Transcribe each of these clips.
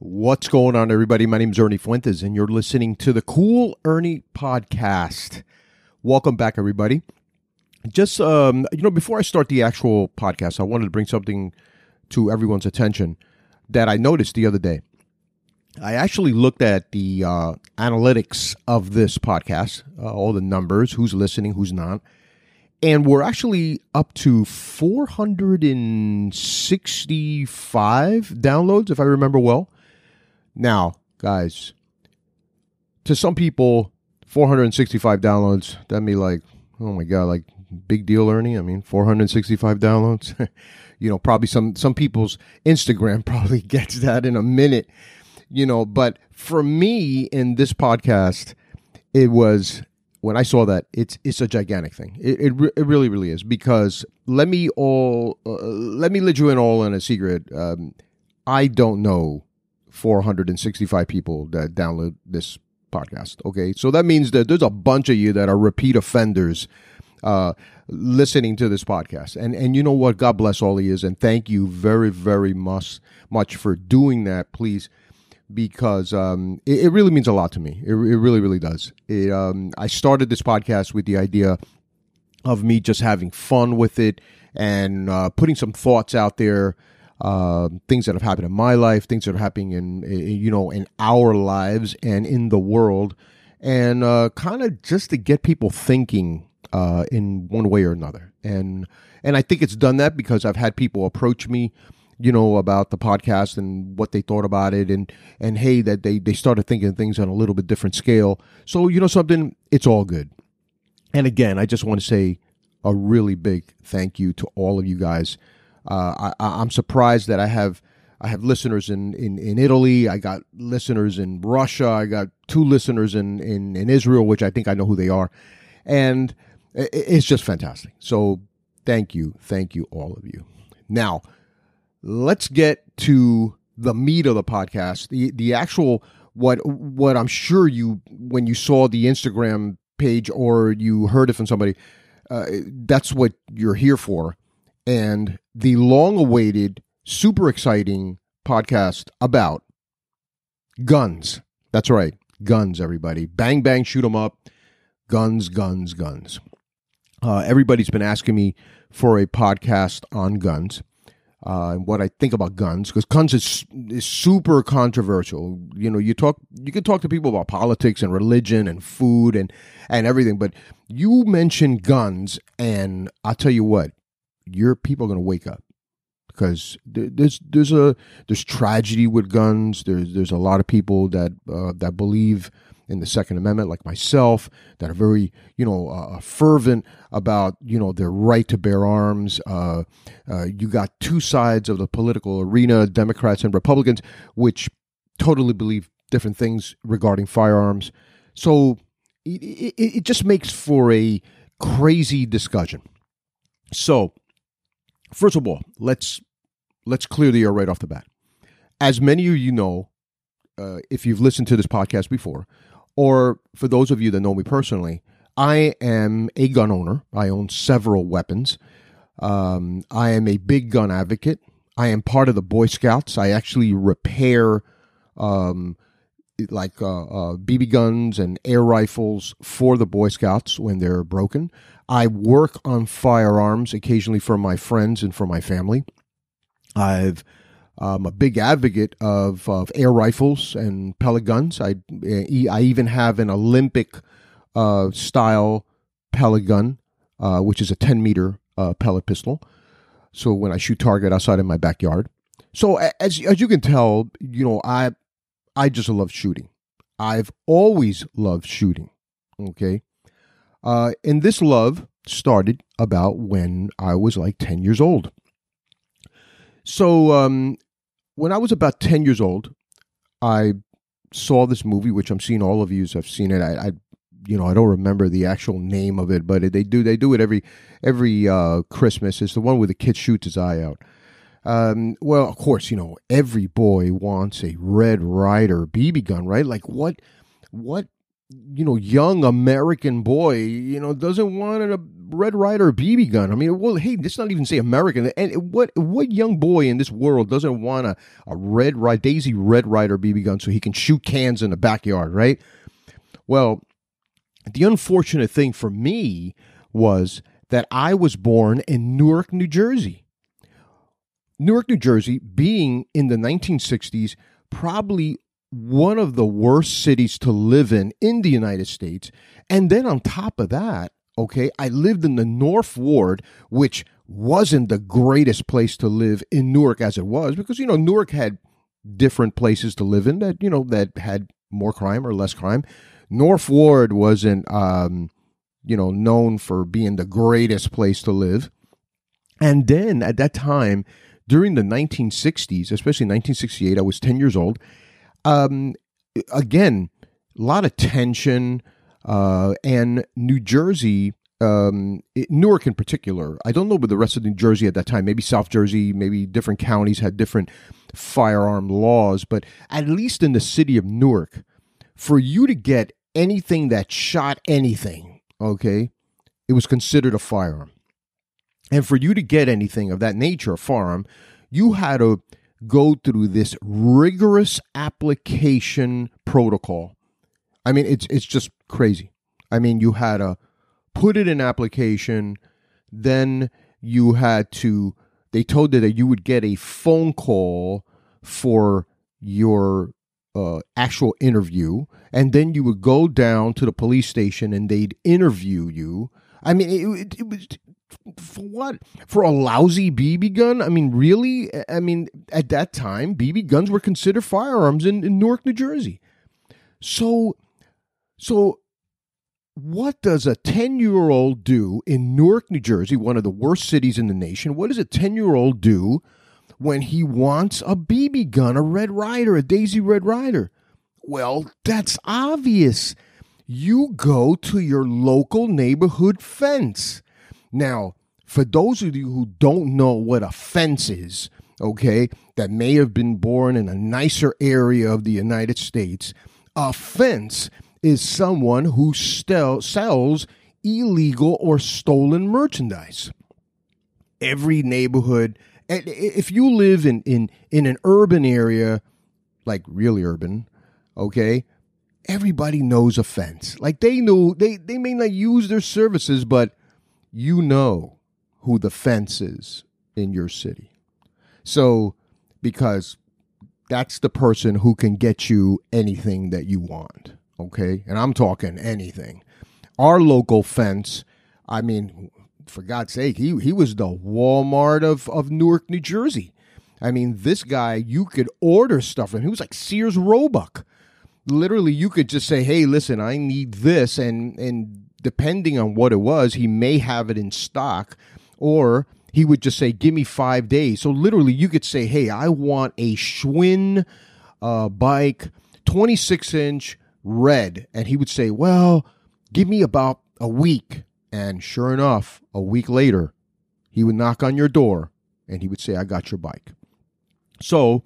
What's going on, everybody? My name is Ernie Fuentes, and you're listening to the Cool Ernie Podcast. Welcome back, everybody. Just, um, you know, before I start the actual podcast, I wanted to bring something to everyone's attention that I noticed the other day. I actually looked at the uh, analytics of this podcast, uh, all the numbers, who's listening, who's not, and we're actually up to 465 downloads, if I remember well. Now, guys, to some people, 465 downloads, that'd be like, oh my God, like big deal, Ernie. I mean, 465 downloads. you know, probably some, some people's Instagram probably gets that in a minute, you know, but for me in this podcast, it was when I saw that it's it's a gigantic thing. It it, re- it really really is because let me all uh, let me let you in all in a secret. Um, I don't know 465 people that download this podcast. Okay, so that means that there's a bunch of you that are repeat offenders uh, listening to this podcast, and and you know what? God bless all he is, and thank you very very much much for doing that. Please because um, it, it, really means a lot to me. It, it really, really does. It, um, I started this podcast with the idea of me just having fun with it and uh, putting some thoughts out there uh, things that have happened in my life, things that are happening in, in you know in our lives and in the world, and uh, kind of just to get people thinking uh, in one way or another. And and I think it's done that because I've had people approach me, you know, about the podcast and what they thought about it, and and hey, that they they started thinking things on a little bit different scale. So you know something, it's all good. And again, I just want to say a really big thank you to all of you guys uh, I, am surprised that I have I have listeners in, in, in Italy. I got listeners in Russia. I got two listeners in, in, in Israel, which I think I know who they are, and it's just fantastic. So thank you, thank you, all of you. Now let's get to the meat of the podcast. The the actual what what I'm sure you when you saw the Instagram page or you heard it from somebody. Uh, that's what you're here for and the long awaited, super exciting podcast about guns. That's right, guns, everybody. Bang, bang, shoot them up. Guns, guns, guns. Uh, everybody's been asking me for a podcast on guns. Uh, and what I think about guns, because guns is is super controversial. You know, you talk, you can talk to people about politics and religion and food and and everything, but you mention guns, and I'll tell you what, your people are going to wake up because there's there's a there's tragedy with guns. There's there's a lot of people that uh, that believe in the Second Amendment, like myself, that are very you know uh, fervent about you know their right to bear arms. Uh, uh, you got two sides of the political arena, Democrats and Republicans, which totally believe different things regarding firearms. So it, it, it just makes for a crazy discussion. So First of all, let's let's clear the air right off the bat. As many of you know, uh, if you've listened to this podcast before, or for those of you that know me personally, I am a gun owner. I own several weapons. Um, I am a big gun advocate. I am part of the Boy Scouts. I actually repair um, like uh, uh, BB guns and air rifles for the Boy Scouts when they're broken. I work on firearms occasionally for my friends and for my family. I've I'm a big advocate of, of air rifles and pellet guns. I I even have an Olympic uh, style pellet gun, uh, which is a 10 meter uh, pellet pistol. So when I shoot target outside in my backyard. So as as you can tell, you know I I just love shooting. I've always loved shooting. Okay. Uh, and this love started about when I was like 10 years old. So, um, when I was about 10 years old, I saw this movie, which I'm seeing all of you have seen it. I, I you know, I don't remember the actual name of it, but they do they do it every every uh, Christmas. It's the one where the kid shoots his eye out. Um, well, of course, you know every boy wants a Red Ryder BB gun, right? Like what what you know young American boy you know doesn't want a Red Ryder BB gun. I mean, well, hey, let's not even say American. And what what young boy in this world doesn't want a, a Red Ryder Daisy Red Ryder BB gun so he can shoot cans in the backyard, right? Well, the unfortunate thing for me was that I was born in Newark, New Jersey. Newark, New Jersey, being in the 1960s, probably one of the worst cities to live in in the United States. And then on top of that, okay, I lived in the North Ward, which wasn't the greatest place to live in Newark as it was, because, you know, Newark had different places to live in that, you know, that had more crime or less crime. North Ward wasn't, um, you know, known for being the greatest place to live. And then at that time, during the 1960s, especially 1968, I was 10 years old. Um, again, a lot of tension, uh, and New Jersey, um, it, Newark in particular. I don't know about the rest of New Jersey at that time. Maybe South Jersey, maybe different counties had different firearm laws, but at least in the city of Newark, for you to get anything that shot anything, okay, it was considered a firearm. And for you to get anything of that nature, a firearm, you had to go through this rigorous application protocol. I mean, it's it's just crazy. I mean, you had to put it in application, then you had to. They told you that you would get a phone call for your uh, actual interview, and then you would go down to the police station and they'd interview you. I mean, it, it, it was for what? For a lousy BB gun? I mean, really? I mean, at that time, BB guns were considered firearms in, in Newark, New Jersey. So, so what does a 10 year old do in Newark, New Jersey, one of the worst cities in the nation? What does a 10 year old do when he wants a BB gun, a Red Ryder, a Daisy Red Ryder? Well, that's obvious. You go to your local neighborhood fence. Now, for those of you who don't know what a fence is, okay, that may have been born in a nicer area of the United States, a fence is someone who still sells illegal or stolen merchandise. Every neighborhood if you live in, in, in an urban area, like really urban, okay, everybody knows a fence. Like they know they, they may not use their services, but you know who the fence is in your city. So because that's the person who can get you anything that you want. Okay. And I'm talking anything. Our local fence, I mean, for God's sake, he he was the Walmart of of Newark, New Jersey. I mean, this guy, you could order stuff from. He was like Sears Roebuck. Literally, you could just say, "Hey, listen, I need this," and and depending on what it was, he may have it in stock, or he would just say, "Give me five days." So literally, you could say, "Hey, I want a Schwinn uh, bike, twenty six inch red," and he would say, "Well, give me about a week." And sure enough, a week later, he would knock on your door and he would say, I got your bike. So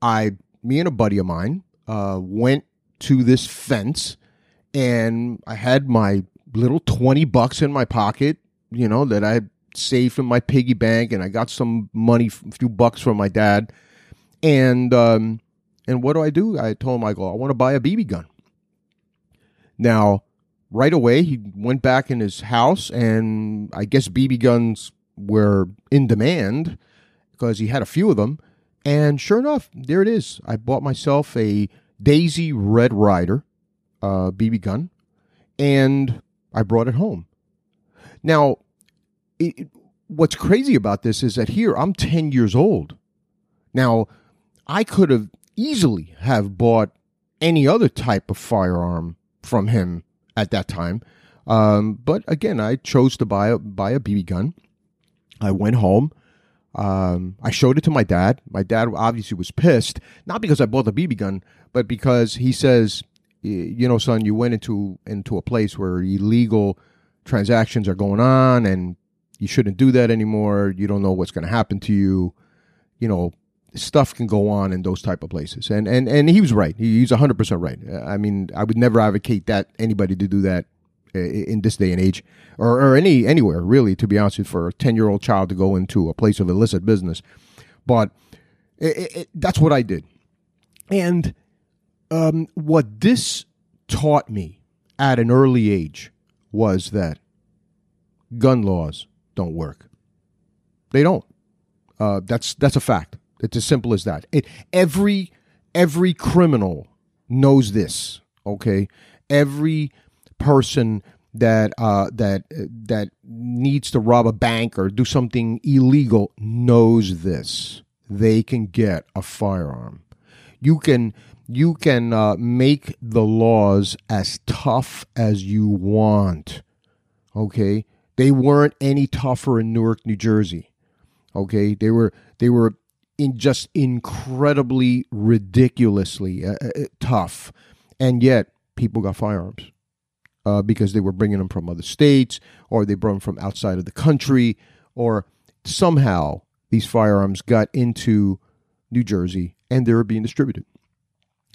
I, me and a buddy of mine, uh, went to this fence and I had my little 20 bucks in my pocket, you know, that I had saved in my piggy bank and I got some money, a few bucks from my dad. And, um, and what do I do? I told him, I go, I want to buy a BB gun. Now, right away he went back in his house and I guess BB guns were in demand because he had a few of them. And sure enough, there it is. I bought myself a Daisy Red Ryder uh, BB gun and I brought it home. Now, it, what's crazy about this is that here I'm 10 years old. Now, I could have easily have bought any other type of firearm from him at that time. Um, but again, I chose to buy a, buy a BB gun. I went home. Um, I showed it to my dad. My dad obviously was pissed, not because I bought the BB gun, but because he says, you know, son, you went into into a place where illegal transactions are going on, and you shouldn't do that anymore. You don't know what's going to happen to you. You know, stuff can go on in those type of places. And and and he was right. He, he's 100% right. I mean, I would never advocate that anybody to do that in this day and age, or, or any anywhere really. To be honest, with you, for a ten year old child to go into a place of illicit business, but it, it, that's what I did, and um, what this taught me at an early age was that gun laws don't work. They don't. Uh, that's that's a fact. It's as simple as that. It every every criminal knows this. Okay, every person that uh, that that needs to rob a bank or do something illegal knows this. They can get a firearm. You can you can uh, make the laws as tough as you want. Okay, they weren't any tougher in Newark, New Jersey. Okay, they were they were in just incredibly ridiculously uh, uh, uh, tough, and yet people got firearms uh, because they were bringing them from other states or they brought them from outside of the country or somehow these firearms got into New Jersey and they were being distributed.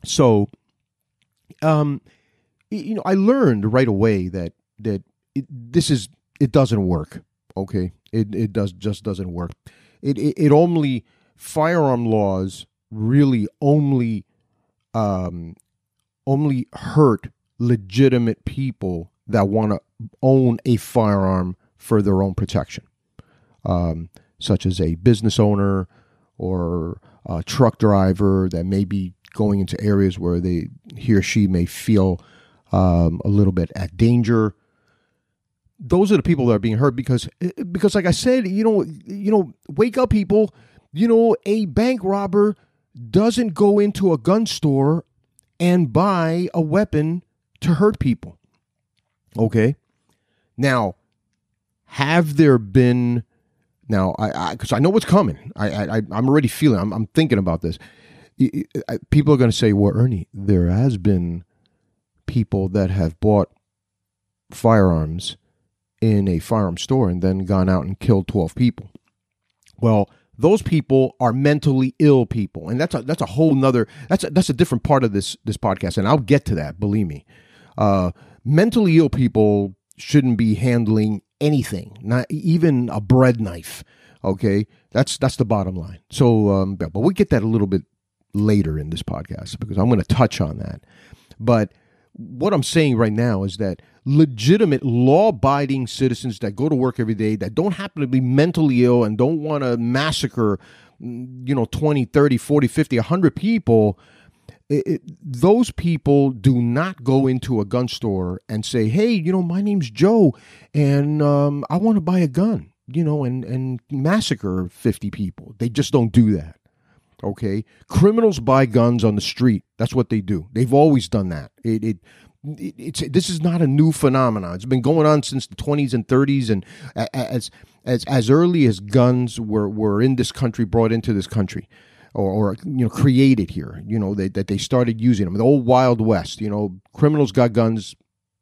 So, um, you know, I learned right away that that it, this is it doesn't work. Okay, it it does just doesn't work. It it, it only firearm laws really only um, only hurt legitimate people that want to own a firearm for their own protection, um, such as a business owner or a truck driver that may be going into areas where they he or she may feel um, a little bit at danger. Those are the people that are being hurt because because like I said, you know, you know, wake up people you know, a bank robber doesn't go into a gun store and buy a weapon to hurt people. Okay. Now, have there been now? I because I, I, know what's coming. I, I I'm already feeling. I'm, I'm thinking about this. People are going to say, "Well, Ernie, there has been people that have bought firearms in a firearm store and then gone out and killed twelve people." Well, those people are mentally ill people and that's a that's a whole nother that's a, that's a different part of this this podcast and i'll get to that believe me. Uh, mentally ill people shouldn't be handling anything not even a bread knife okay? That's that's the bottom line. So um, but we'll get that a little bit later in this podcast because i'm going to touch on that. But what i'm saying right now is that legitimate law abiding citizens that go to work every day that don't happen to be mentally ill and don't want to massacre you know 20 30 40 50 100 people it, it, those people do not go into a gun store and say hey you know my name's joe and um, i want to buy a gun you know and and massacre 50 people. They just don't do that okay criminals buy guns on the street that's what they do they've always done that it, it it's this is not a new phenomenon. It's been going on since the 20s and 30s, and as as as early as guns were were in this country, brought into this country, or, or you know created here. You know they, that they started using them. The old Wild West. You know, criminals got guns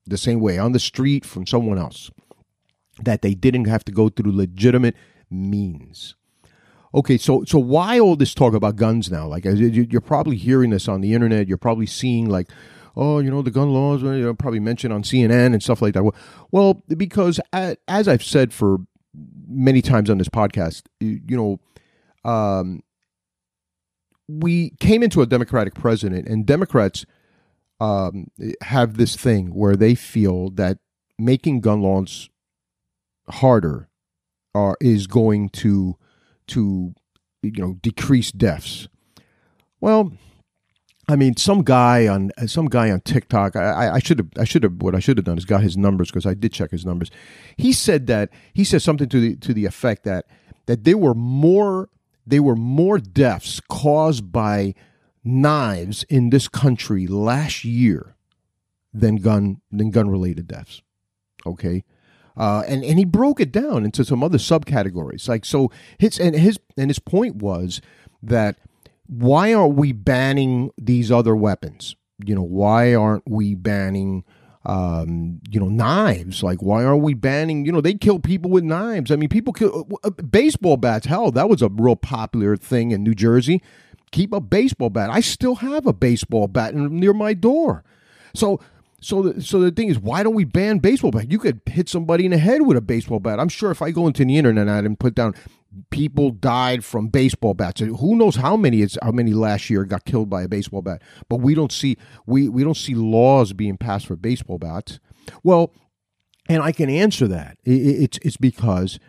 the same way on the street from someone else. That they didn't have to go through legitimate means. Okay, so so why all this talk about guns now? Like you're probably hearing this on the internet. You're probably seeing like oh, you know, the gun laws, you know, probably mentioned on CNN and stuff like that. Well, because as I've said for many times on this podcast, you know, um, we came into a Democratic president, and Democrats um, have this thing where they feel that making gun laws harder are, is going to to you know decrease deaths. Well, I mean, some guy on some guy on TikTok. I, should have. I should have. What I should have done is got his numbers because I did check his numbers. He said that he said something to the to the effect that that there were more there were more deaths caused by knives in this country last year than gun than gun related deaths. Okay. Uh, and and he broke it down into some other subcategories. Like so, his and his and his point was that why aren't we banning these other weapons? You know, why aren't we banning, um, you know, knives? Like, why aren't we banning? You know, they kill people with knives. I mean, people kill uh, uh baseball bats. Hell, that was a real popular thing in New Jersey. Keep a baseball bat. I still have a baseball bat near my door. So so the, so the thing is, why don't we ban baseball bat? You could hit somebody in the head with a baseball bat. I'm sure if I go into the internet and put down people died from baseball bats. Who knows how many it's how many last year got killed by a baseball bat? But we don't see we we don't see laws being passed for baseball bats. Well, and I can answer that. It, it's it's because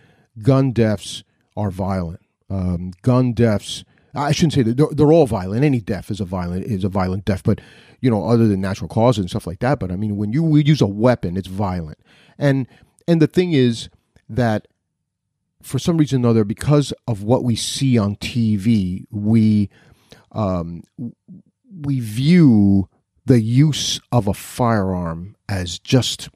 gun deaths are violent. Um, gun deaths. I shouldn't say that they're, they're, all violent. Any death is a violent is a violent death, but you know, other than natural causes and stuff like that. But I mean, when you use a weapon, it's violent. And and the thing is that for some reason or other, because of what we see on TV, we um, we view the use of a firearm as just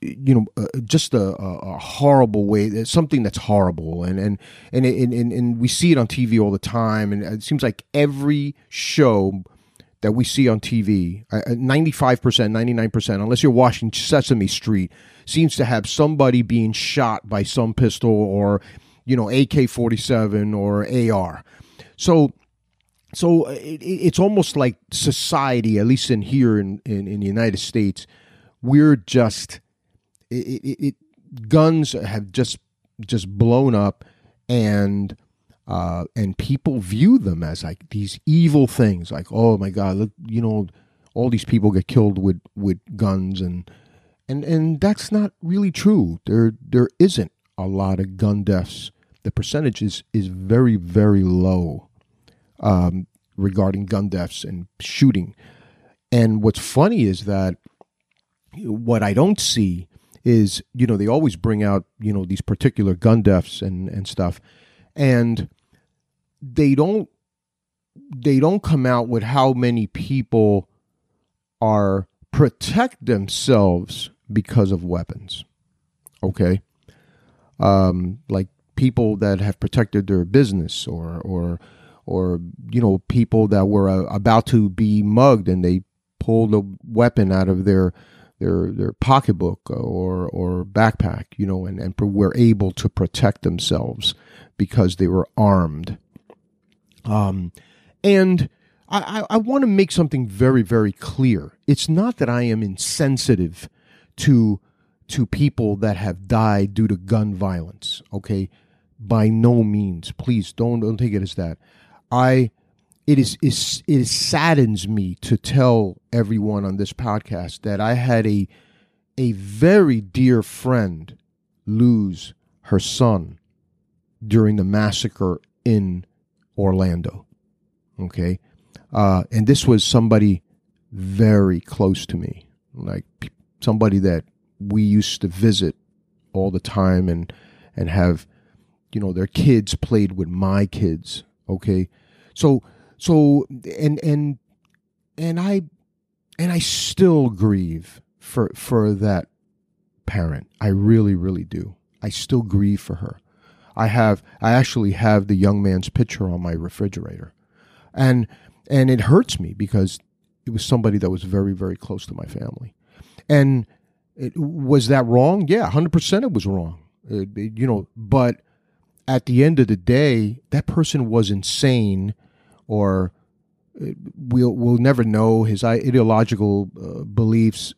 you know uh, just a, a, horrible way something that's horrible and and and, and and and we see it on TV all the time and it seems like every show that we see on TV 95% 99% unless you're watching Sesame Street seems to have somebody being shot by some pistol or you know AK-47 or AR so so uh, it, it's almost like society at least in here in, in, in the United States we're just it, it guns have just just blown up and uh, and people view them as like these evil things like oh my god look, you know all these people get killed with with guns and and and that's not really true. There there isn't a lot of gun deaths. The percentage is is very very low um, regarding gun deaths and shooting. And what's funny is that what i don't see is you know they always bring out you know these particular gun deaths and and stuff. And they don't they don't come out with how many people are protect themselves because of weapons okay um like people that have protected their business or or or you know people that were uh, about to be mugged and they pulled a weapon out of their their their pocketbook or or backpack, you know, and, and were able to protect themselves because they were armed. Um, and I, I want to make something very, very clear. It's not that I am insensitive to to people that have died due to gun violence. Okay, by no means. Please don't don't take it as that. I it is, is it saddens me to tell everyone on this podcast that I had a a very dear friend lose her son during the massacre in Orlando. Okay, uh, and this was somebody very close to me, like somebody that we used to visit all the time and and have you know their kids played with my kids. Okay, so so and and and I and I still grieve for for that parent. I really really do. I still grieve for her. I have I actually have the young man's picture on my refrigerator. And and it hurts me because it was somebody that was very very close to my family. And it, was that wrong? Yeah, 100% it was wrong. It, it, you know, but at the end of the day, that person was insane or uh, we'll we'll never know his ideological uh, beliefs.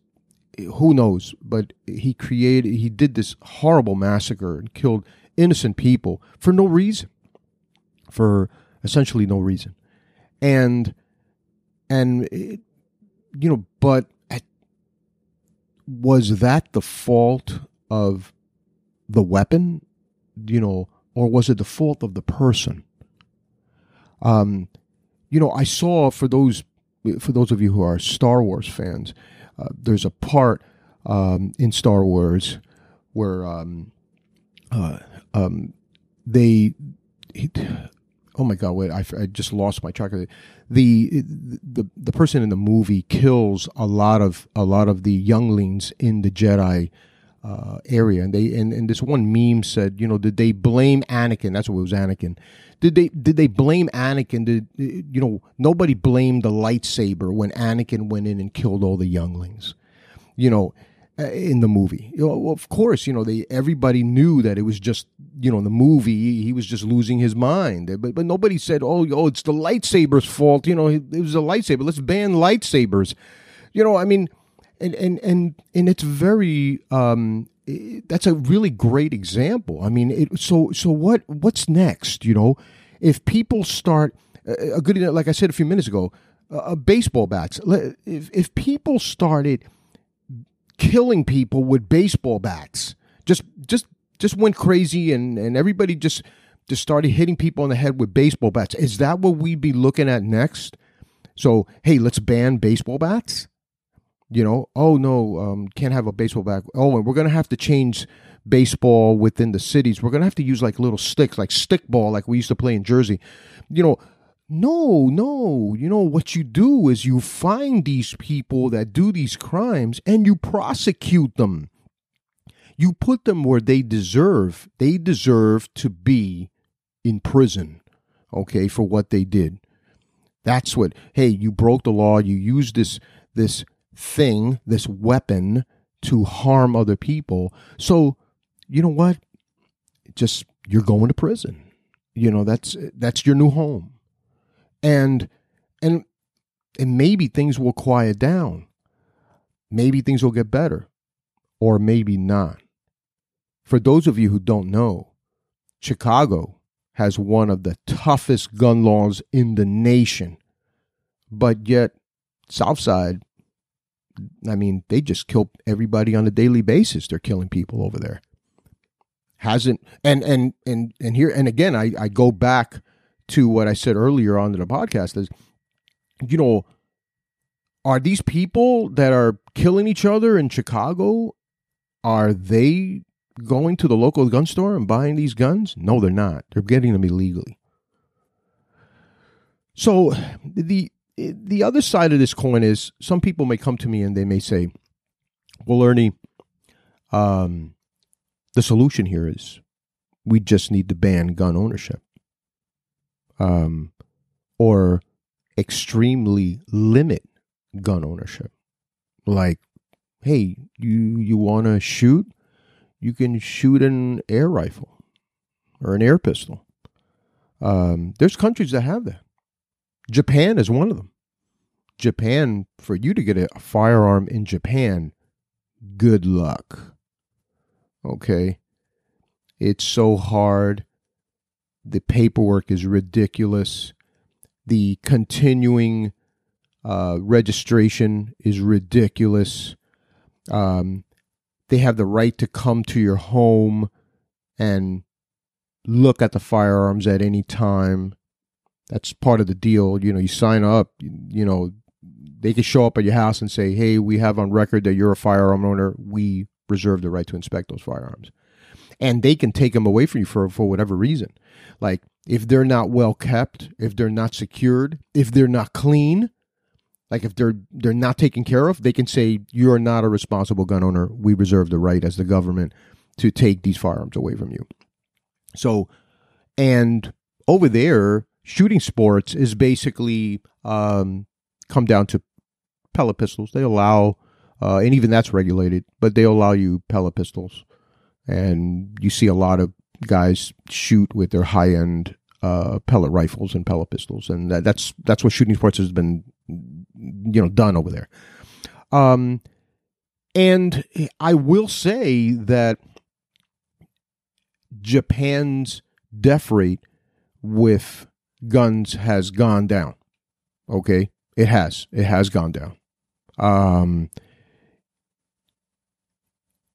Who knows? But he created, he did this horrible massacre and killed innocent people for no reason, for essentially no reason, and and it, you know, but at, was that the fault of the weapon, you know, or was it the fault of the person? Um, you know, I saw for those for those of you who are Star Wars fans, uh, there's a part um, in Star Wars where um, uh, um, they. oh my God! Wait, I, I just lost my track of it. The, the the person in the movie kills a lot of a lot of the younglings in the Jedi uh, area, and they and, and this one meme said, you know, did they blame Anakin? That's what it was, Anakin did they did they blame Anakin? Did you know nobody blamed the lightsaber when Anakin went in and killed all the younglings? You know, in the movie. You know, of course, you know they everybody knew that it was just you know the movie he was just losing his mind. But but nobody said, oh oh it's the lightsaber's fault. You know it was a lightsaber. Let's ban lightsabers. You know I mean and and and and it's very um that's a really great example. I mean, it, so so what what's next? You know, if people start a good like I said a few minutes ago, uh, baseball bats. If if people started killing people with baseball bats, just just just went crazy and and everybody just just started hitting people on the head with baseball bats. Is that what we'd be looking at next? So hey, let's ban baseball bats you know, oh no, um, can't have a baseball bat. Oh, and we're gonna have to change baseball within the cities. We're gonna have to use like little sticks, like stick ball, like we used to play in Jersey. You know, no, no. You know what you do is you find these people that do these crimes and you prosecute them. You put them where they deserve. They deserve to be in prison, okay, for what they did. That's what. Hey, you broke the law. You used this this thing, this weapon to harm other people. So, you know what? Just you're going to prison. You know, that's that's your new home. And and and maybe things will quiet down. Maybe things will get better or maybe not. For those of you who don't know, Chicago has one of the toughest gun laws in the nation. But yet Southside I mean, they just kill everybody on a daily basis. They're killing people over there. Hasn't and and and and here and again, I I go back to what I said earlier on the podcast is, you know, are these people that are killing each other in Chicago? Are they going to the local gun store and buying these guns? No, they're not. They're getting them illegally. So the the other side of this coin is some people may come to me and they may say, "Well, Ernie, um, the solution here is we just need to ban gun ownership, um, or extremely limit gun ownership. Like, hey, you you want to shoot, you can shoot an air rifle or an air pistol. Um, there's countries that have that. Japan is one of them. Japan, for you to get a firearm in Japan, good luck. Okay. It's so hard. The paperwork is ridiculous. The continuing uh, registration is ridiculous. Um, they have the right to come to your home and look at the firearms at any time. That's part of the deal. You know, you sign up, you know, they can show up at your house and say, "Hey, we have on record that you're a firearm owner. We reserve the right to inspect those firearms." And they can take them away from you for for whatever reason. Like if they're not well kept, if they're not secured, if they're not clean, like if they're they're not taken care of, they can say you're not a responsible gun owner. We reserve the right as the government to take these firearms away from you. So, and over there, shooting sports is basically um, come down to pellet pistols. They allow, uh, and even that's regulated, but they allow you pellet pistols, and you see a lot of guys shoot with their high end uh, pellet rifles and pellet pistols, and that, that's that's what shooting sports has been, you know, done over there. Um, and I will say that Japan's death rate with guns has gone down. Okay, it has. It has gone down. Um,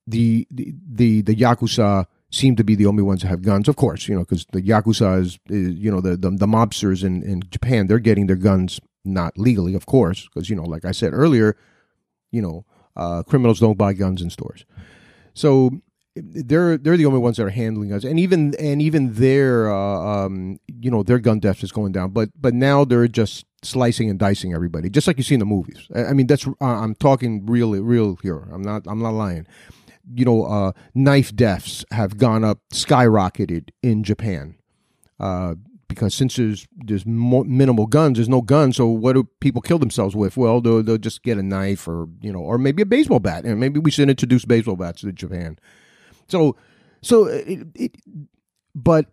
the, the the the yakuza seem to be the only ones that have guns. Of course, you know, because the yakuza is, is, you know the, the the mobsters in in Japan. They're getting their guns not legally, of course, because you know, like I said earlier, you know, uh, criminals don't buy guns in stores. So they're they're the only ones that are handling us, and even and even their uh, um, you know their gun death is going down. But but now they're just slicing and dicing everybody, just like you see in the movies. I, I mean, that's uh, I'm talking real real here. I'm not I'm not lying. You know, uh, knife deaths have gone up, skyrocketed in Japan. Uh, because since there's there's minimal guns, there's no guns. So what do people kill themselves with? Well, they'll, they'll just get a knife or you know, or maybe a baseball bat. And maybe we should introduce baseball bats to Japan. So, so it, it, but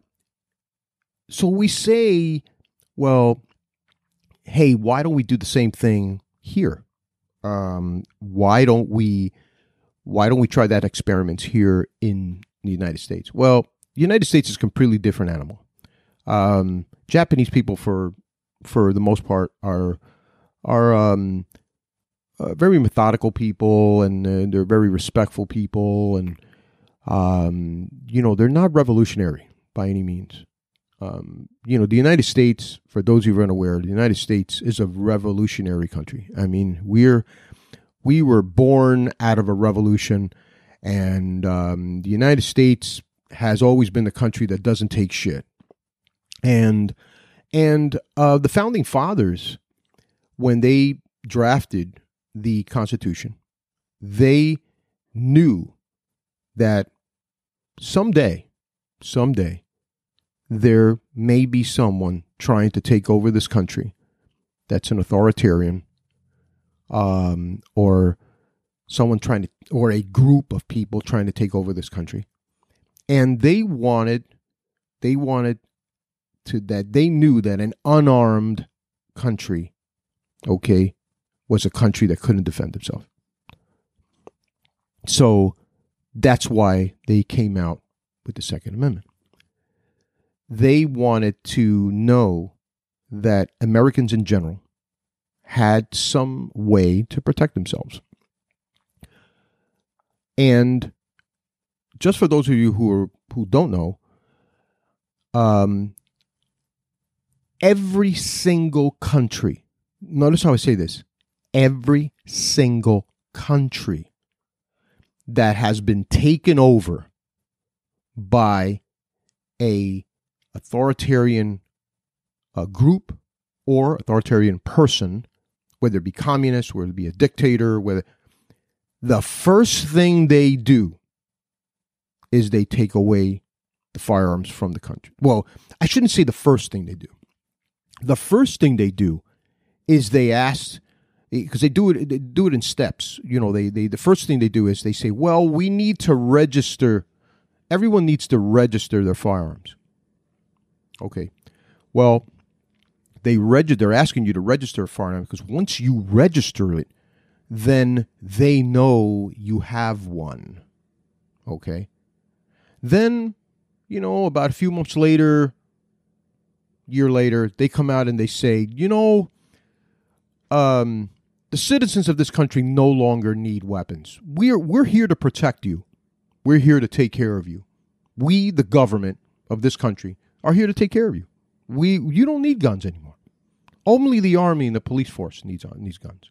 so we say, well, hey, why don't we do the same thing here? um, why don't we why don't we try that experiment here in the United States? Well, the United States is a completely different animal. Um, Japanese people, for for the most part, are are um, uh, very methodical people, and uh, they're very respectful people, and um, you know they're not revolutionary by any means. Um, you know, the United States, for those who are unaware, the United States is a revolutionary country. I mean, we're we were born out of a revolution, and um, the United States has always been the country that doesn't take shit. And and uh, the founding fathers, when they drafted the Constitution, they knew that someday, someday, there may be someone trying to take over this country that's an authoritarian um, or someone trying to, or a group of people trying to take over this country. And they wanted, they wanted to, that they knew that an unarmed country, okay, was a country that couldn't defend itself. So that's why they came out with the Second Amendment. They wanted to know that Americans in general had some way to protect themselves. And just for those of you who are who don't know, um, every single country, notice how I say this, every single country that has been taken over by a authoritarian uh, group or authoritarian person, whether it be communist, whether it be a dictator, whether the first thing they do is they take away the firearms from the country. Well, I shouldn't say the first thing they do. The first thing they do is they ask because they do it they do it in steps. You know, they they the first thing they do is they say, "Well, we need to register. Everyone needs to register their firearms." Okay, well, they register. They're asking you to register a firearm because once you register it, then they know you have one. Okay, then you know about a few months later, year later, they come out and they say, you know. Um, the citizens of this country no longer need weapons. We're, we're here to protect you. We're here to take care of you. We, the government of this country, are here to take care of you. We, you don't need guns anymore. Only the army and the police force needs, needs guns.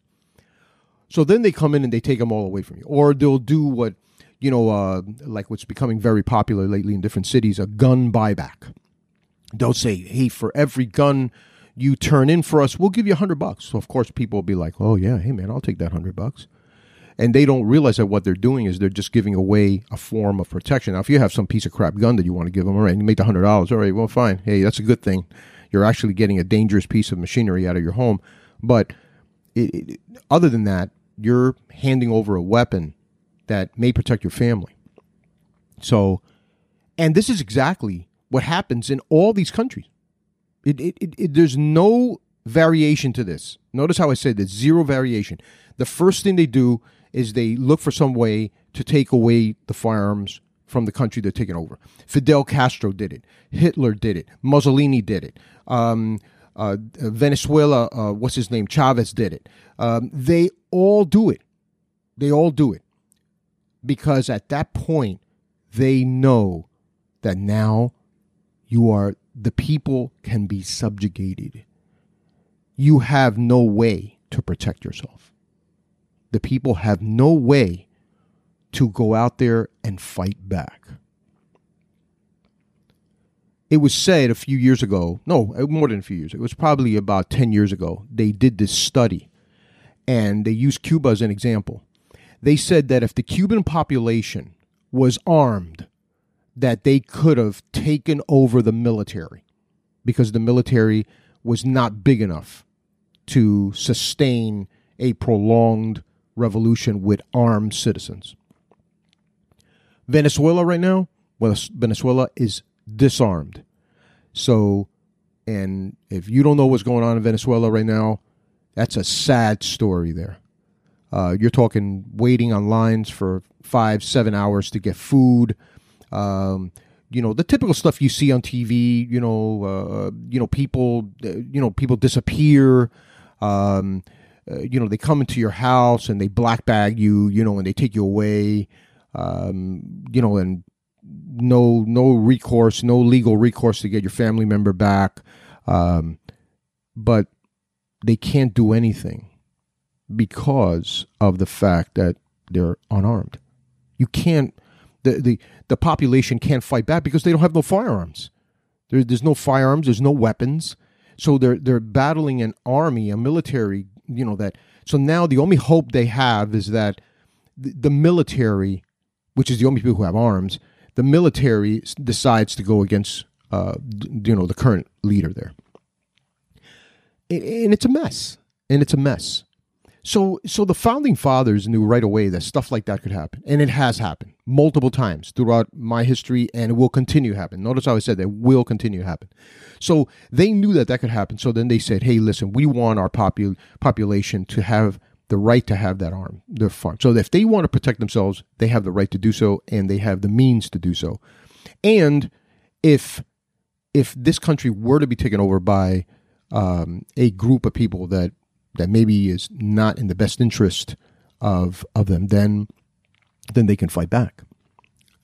So then they come in and they take them all away from you. Or they'll do what, you know, uh, like what's becoming very popular lately in different cities, a gun buyback. They'll say, hey, for every gun you turn in for us, we'll give you a hundred bucks. So of course people will be like, oh yeah, hey man, I'll take that hundred bucks. And they don't realize that what they're doing is they're just giving away a form of protection. Now, if you have some piece of crap gun that you want to give them, all right, and you make the hundred dollars, all right, well, fine. Hey, that's a good thing. You're actually getting a dangerous piece of machinery out of your home. But it, it, other than that, you're handing over a weapon that may protect your family. So, and this is exactly what happens in all these countries. It, it, it, it, there's no variation to this. Notice how I said there's zero variation. The first thing they do is they look for some way to take away the firearms from the country they're taking over. Fidel Castro did it. Hitler did it. Mussolini did it. Um, uh, Venezuela, uh, what's his name? Chavez did it. Um, they all do it. They all do it. Because at that point, they know that now you are the people can be subjugated. You have no way to protect yourself. The people have no way to go out there and fight back. It was said a few years ago, no, uh, more than a few years, it was probably about 10 years ago, they did this study and they used Cuba as an example. They said that if the Cuban population was armed that they could have taken over the military because the military was not big enough to sustain a prolonged revolution with armed citizens. Venezuela right now, well, Venezuela is disarmed. So, and if you don't know what's going on in Venezuela right now, that's a sad story there. Uh, you're talking waiting on lines for five, seven hours to get food. Um, you know the typical stuff you see on TV. You know, uh, you know people. Uh, you know people disappear. Um, uh, you know they come into your house and they black bag you. You know, and they take you away. Um, you know, and no no recourse, no legal recourse to get your family member back. Um, but they can't do anything because of the fact that they're unarmed. You can't the the, the population can't fight back because they don't have no firearms. There, there's no firearms. There's no weapons. So they're they're battling an army, a military. You know that. So now the only hope they have is that the, the military, which is the only people who have arms, the military decides to go against uh, you know the current leader there, and it's a mess. And it's a mess. So, so the founding fathers knew right away that stuff like that could happen, and it has happened multiple times throughout my history, and it will continue to happen. Notice how I said that will continue to happen. So they knew that that could happen. So then they said, "Hey, listen, we want our popul- population to have the right to have that arm, their farm. So if they want to protect themselves, they have the right to do so, and they have the means to do so. And if if this country were to be taken over by um, a group of people that that maybe is not in the best interest of of them, then then they can fight back.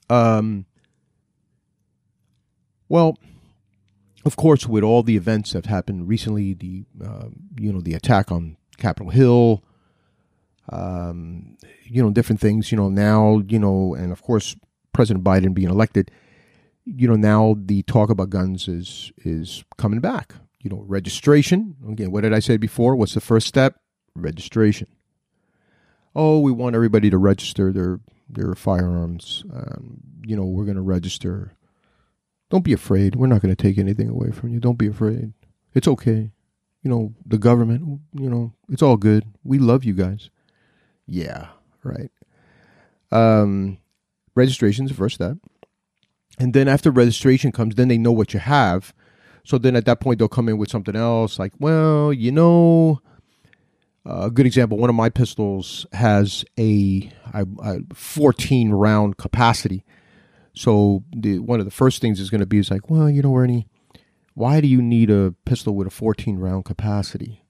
Um, well, of course, with all the events that happened recently, the uh, you know the attack on Capitol Hill, um, you know different things. You know now you know, and of course President Biden being elected, you know now the talk about guns is is coming back you know, registration. Again, what did I say before? What's the first step? Registration. Oh, we want everybody to register their their firearms. Um, you know, we're going to register. Don't be afraid. We're not going to take anything away from you. Don't be afraid. It's okay. You know, the government, you know, it's all good. We love you guys. Yeah, right. Um, registration is the first step. And then after registration comes, then they know what you have so then at that point, they'll come in with something else like, well, you know, a good example one of my pistols has a, a, a 14 round capacity. So the, one of the first things is going to be is like, well, you know, Ernie, why do you need a pistol with a 14 round capacity?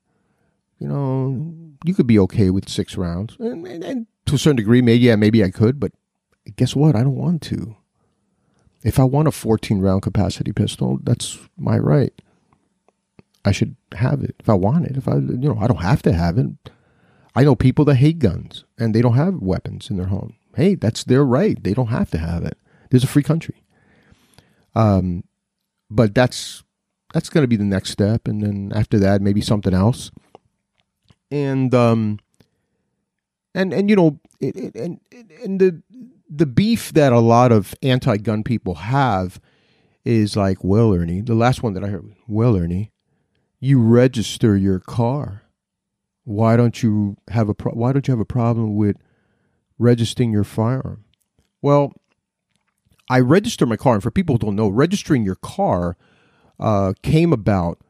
You know, you could be okay with six rounds. And, and, and to a certain degree, maybe, yeah, maybe I could, but guess what? I don't want to. If I want a 14 round capacity pistol, that's my right. I should have it if I want it. If I, you know, I don't have to have it. I know people that hate guns and they don't have weapons in their home. Hey, that's their right. They don't have to have it. There's a free country. Um, but that's that's going to be the next step, and then after that, maybe something else. And um, and and you know, it, it, and and the the beef that a lot of anti-gun people have is like, well, Ernie, the last one that I heard, well, Ernie, you register your car. Why don't you have a pro- why don't you have a problem with registering your firearm? Well, I register my car, and for people who don't know, registering your car uh, came about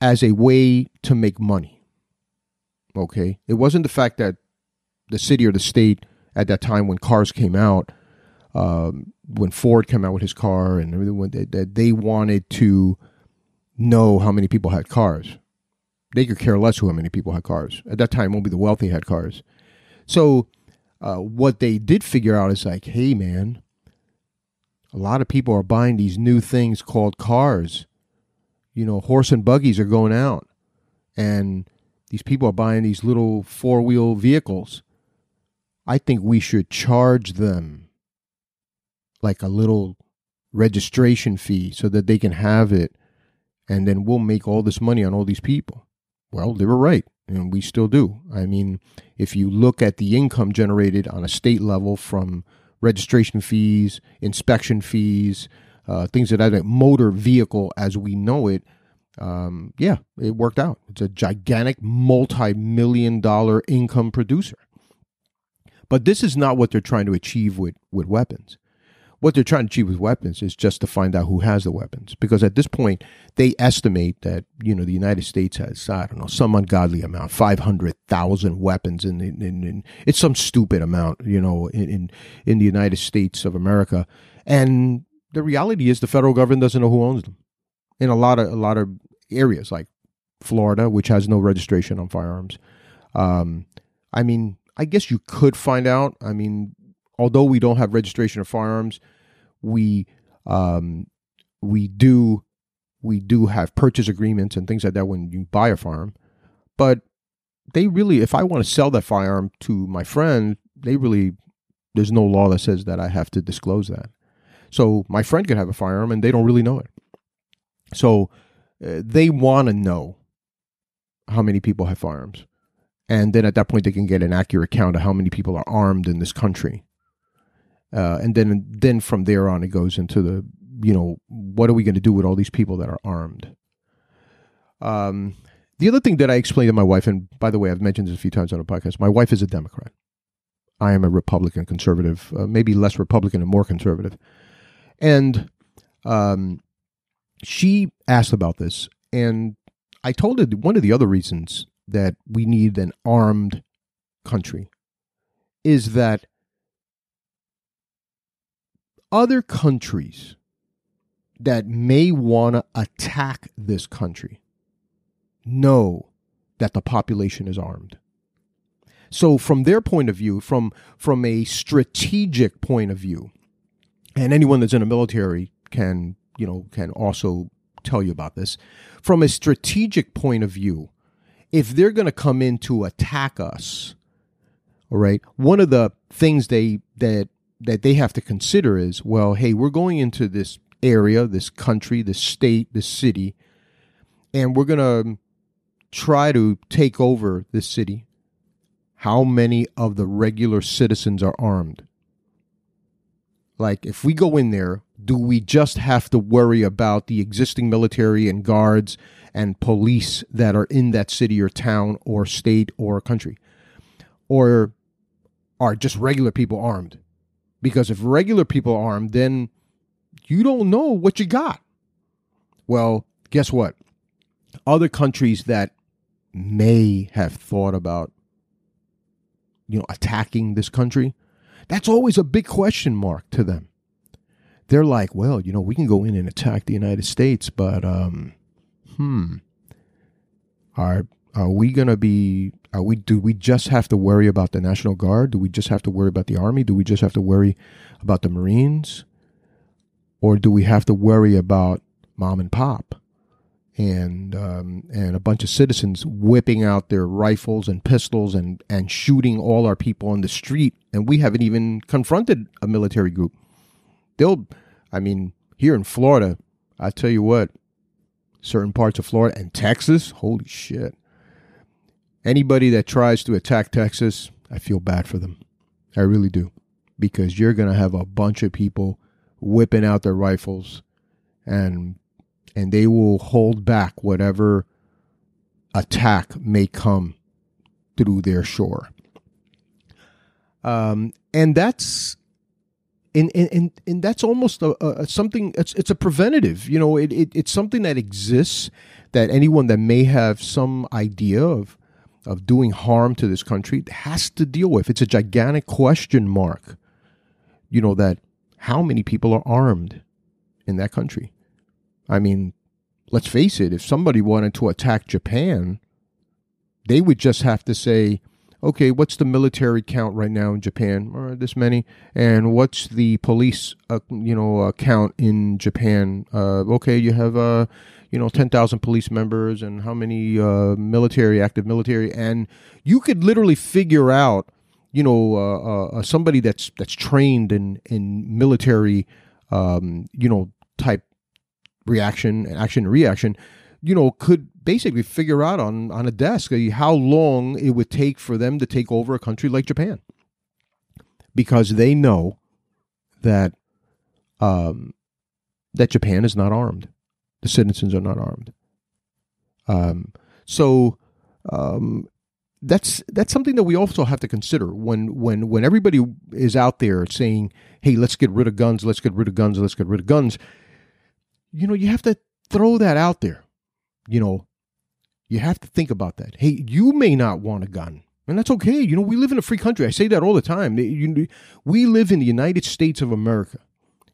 as a way to make money. Okay, it wasn't the fact that the city or the state at that time when cars came out, um, when Ford came out with his car and everything, that they, wanted to know how many people had cars. They could care less who how many people had cars. At that time, only the wealthy had cars. So, uh, what they did figure out is like, hey, man, a lot of people are buying these new things called cars. You know, horse and buggies are going out, and these people are buying these little four wheel vehicles I think we should charge them like a little registration fee so that they can have it and then we'll make all this money on all these people. Well, they were right, and we still do. I mean, if you look at the income generated on a state level from registration fees, inspection fees, uh, things that that motor vehicle as we know it, um, yeah, it worked out. It's a gigantic multi million dollar income producer. But this is not what they're trying to achieve with, with weapons. what they're trying to achieve with weapons is just to find out who has the weapons. Because at this point, they estimate that you know the United States has I don't know some ungodly amount, five hundred thousand weapons, and in, in, in, it's some stupid amount, you know, in, in in the United States of America. And the reality is, the federal government doesn't know who owns them. In a lot of a lot of areas, like Florida, which has no registration on firearms. Um, I mean, I guess you could find out. I mean, although we don't have registration of firearms, we um, we do we do have purchase agreements and things like that when you buy a firearm. But they really, if I want to sell that firearm to my friend, they really there's no law that says that I have to disclose that. So my friend could have a firearm and they don't really know it. So they want to know how many people have firearms. And then at that point, they can get an accurate count of how many people are armed in this country. Uh, and then then from there on, it goes into the you know what are we going to do with all these people that are armed. Um, the other thing that I explained to my wife, and by the way, I've mentioned this a few times on a podcast. My wife is a Democrat. I am a Republican conservative, uh, maybe less Republican and more conservative. And um, she asked about this, and I told her one of the other reasons that we need an armed country is that other countries that may want to attack this country know that the population is armed. So from their point of view, from from a strategic point of view, and anyone that's in the military can, you know, can also tell you about this. From a strategic point of view, if they're going to come in to attack us, all right, one of the things they that that they have to consider is well, hey, we're going into this area, this country, this state, this city, and we're going to try to take over this city. How many of the regular citizens are armed? Like, if we go in there, do we just have to worry about the existing military and guards and police that are in that city or town or state or country? Or are just regular people armed? Because if regular people are armed, then you don't know what you got. Well, guess what? Other countries that may have thought about you know attacking this country, that's always a big question mark to them. They're like, well, you know, we can go in and attack the United States, but um hmm are are we to be are we do we just have to worry about the national guard? Do we just have to worry about the army? Do we just have to worry about the marines? Or do we have to worry about mom and pop and um, and a bunch of citizens whipping out their rifles and pistols and and shooting all our people on the street and we haven't even confronted a military group they'll i mean here in florida i tell you what certain parts of florida and texas holy shit anybody that tries to attack Texas, I feel bad for them. I really do. Because you're going to have a bunch of people whipping out their rifles and and they will hold back whatever attack may come through their shore. Um, and that's and, and, and that's almost a, a, something it's, it's a preventative you know it, it, it's something that exists that anyone that may have some idea of of doing harm to this country has to deal with. It's a gigantic question mark. You know, that how many people are armed in that country? I mean, let's face it, if somebody wanted to attack Japan, they would just have to say, okay, what's the military count right now in Japan? Uh, this many. And what's the police, uh, you know, uh, count in Japan? Uh, okay, you have, uh, you know, 10,000 police members and how many uh, military, active military. And you could literally figure out, you know, uh, somebody that's that's trained in, in military, um, you know, type reaction, action, reaction, you know, could basically figure out on, on a desk how long it would take for them to take over a country like Japan. Because they know that um, that Japan is not armed the citizens are not armed. Um, so um, that's that's something that we also have to consider when when when everybody is out there saying, "Hey, let's get rid of guns, let's get rid of guns, let's get rid of guns." You know, you have to throw that out there. You know, you have to think about that. Hey, you may not want a gun, and that's okay. You know, we live in a free country. I say that all the time. We live in the United States of America,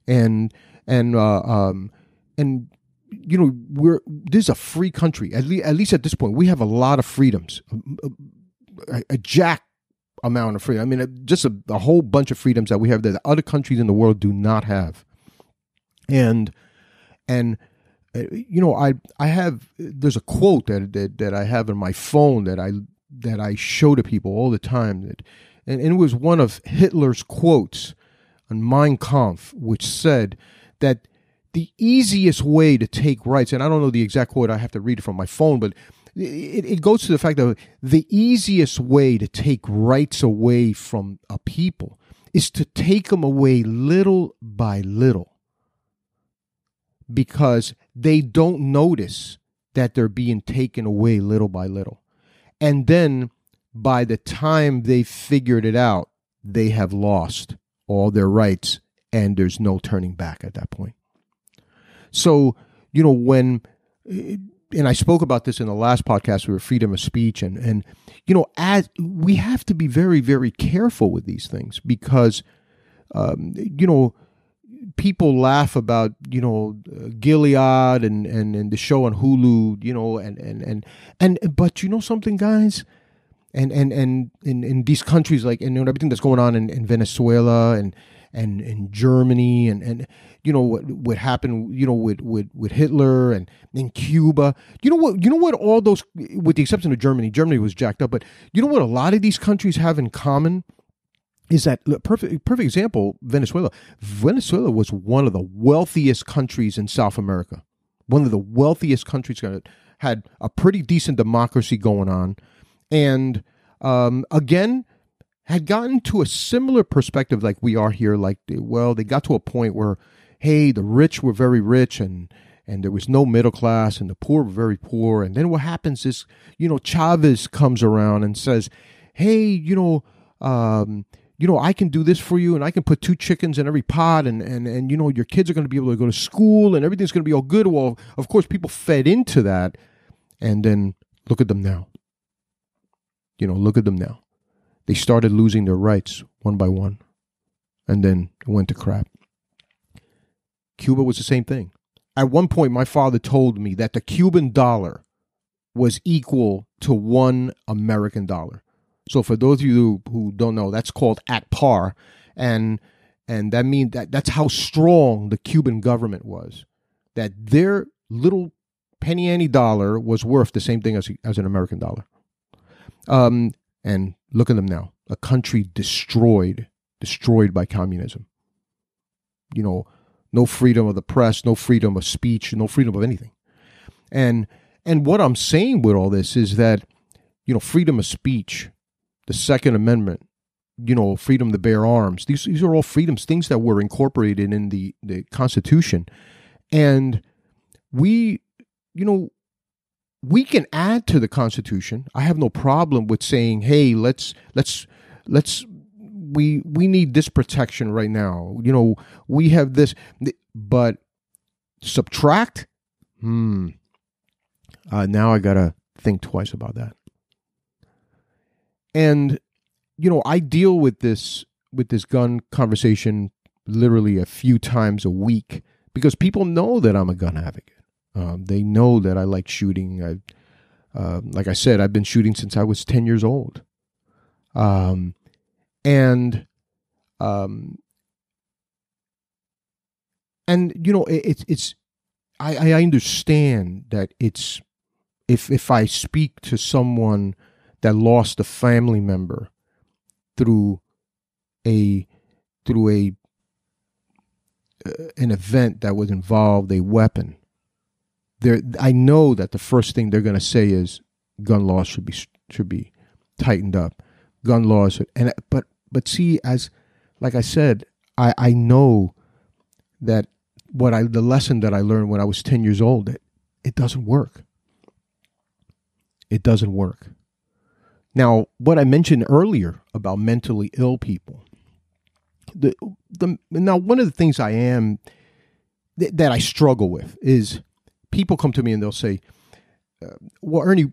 and and uh, um, and you know we're this is a free country. At least at least at this point, we have a lot of freedoms a, a jack amount of freedom. I mean, just a, a, whole bunch of freedoms that we have that other countries in the world do not have. And and uh, you know, I I have there's a quote that, that that I have in my phone that I that I show to people all the time that and, and it was one of Hitler's quotes on Mein Kampf, which said that the easiest way to take rights, and I don't know the exact quote, I have to read it from my phone, but it, it goes to the fact that the easiest way to take rights away from a people is to take them away little by little because they don't notice that they're being taken away little by little. And then by the time they figured it out, they have lost all their rights and there's no turning back at that point. So, you know, when and I spoke about this in the last podcast with freedom of speech and and you know as we have to be very very careful with these things because um, you know people laugh about you know Gilead and, and and the show on Hulu you know and and and and but you know something guys? And and and in, in these countries like and everything that's going on in, in Venezuela and and in Germany and and you know what what happened you know with with with Hitler and in Cuba. You know what you know what all those with the exception of Germany Germany was jacked up but you know what a lot of these countries have in common is that perfect perfect example Venezuela. Venezuela was one of the wealthiest countries in South America. One of the wealthiest countries had a pretty decent democracy going on and um, again had gotten to a similar perspective like we are here like well they got to a point where hey the rich were very rich and and there was no middle class and the poor were very poor. And then what happens is you know chavez comes around and says hey you know um, you know i can do this for you and i can put two chickens in every pot and and, and you know your kids are going to be able to go to school and everything's going to be all good well of course people fed into that and then look at them now you know look at them now they started losing their rights one by one. And then it went to crap. Cuba was the same thing. At one point, my father told me that the Cuban dollar was equal to one American dollar. So for those of you who don't know, that's called at par, and and that means that that's how strong the Cuban government was. That their little penny ante dollar was worth the same thing as as an American dollar. Um, and look at them now. A country destroyed, destroyed by communism. You know, no freedom of the press, no freedom of speech, no freedom of anything. And and what I'm saying with all this is that, you know, freedom of speech, the Second Amendment, you know, freedom to bear arms, these these are all freedoms, things that were incorporated in the, the Constitution. And we, you know, we can add to the Constitution. I have no problem with saying, "Hey, let's let's let's we we need this protection right now." You know, we have this, but subtract. Hmm. Uh, now I gotta think twice about that. And you know, I deal with this with this gun conversation literally a few times a week because people know that I'm a gun advocate. Um, they know that I like shooting. I, uh, like I said, I've been shooting since I was ten years old, um, and um, and you know it, it's it's I, I understand that it's if if I speak to someone that lost a family member through a through a uh, an event that was involved a weapon they're, I know that the first thing they're going to say is gun laws should be should be tightened up. Gun laws, and but but see, as like I said, I I know that what I the lesson that I learned when I was ten years old that it doesn't work. It doesn't work. Now, what I mentioned earlier about mentally ill people, the the now one of the things I am th- that I struggle with is people come to me and they'll say, uh, "Well, Ernie,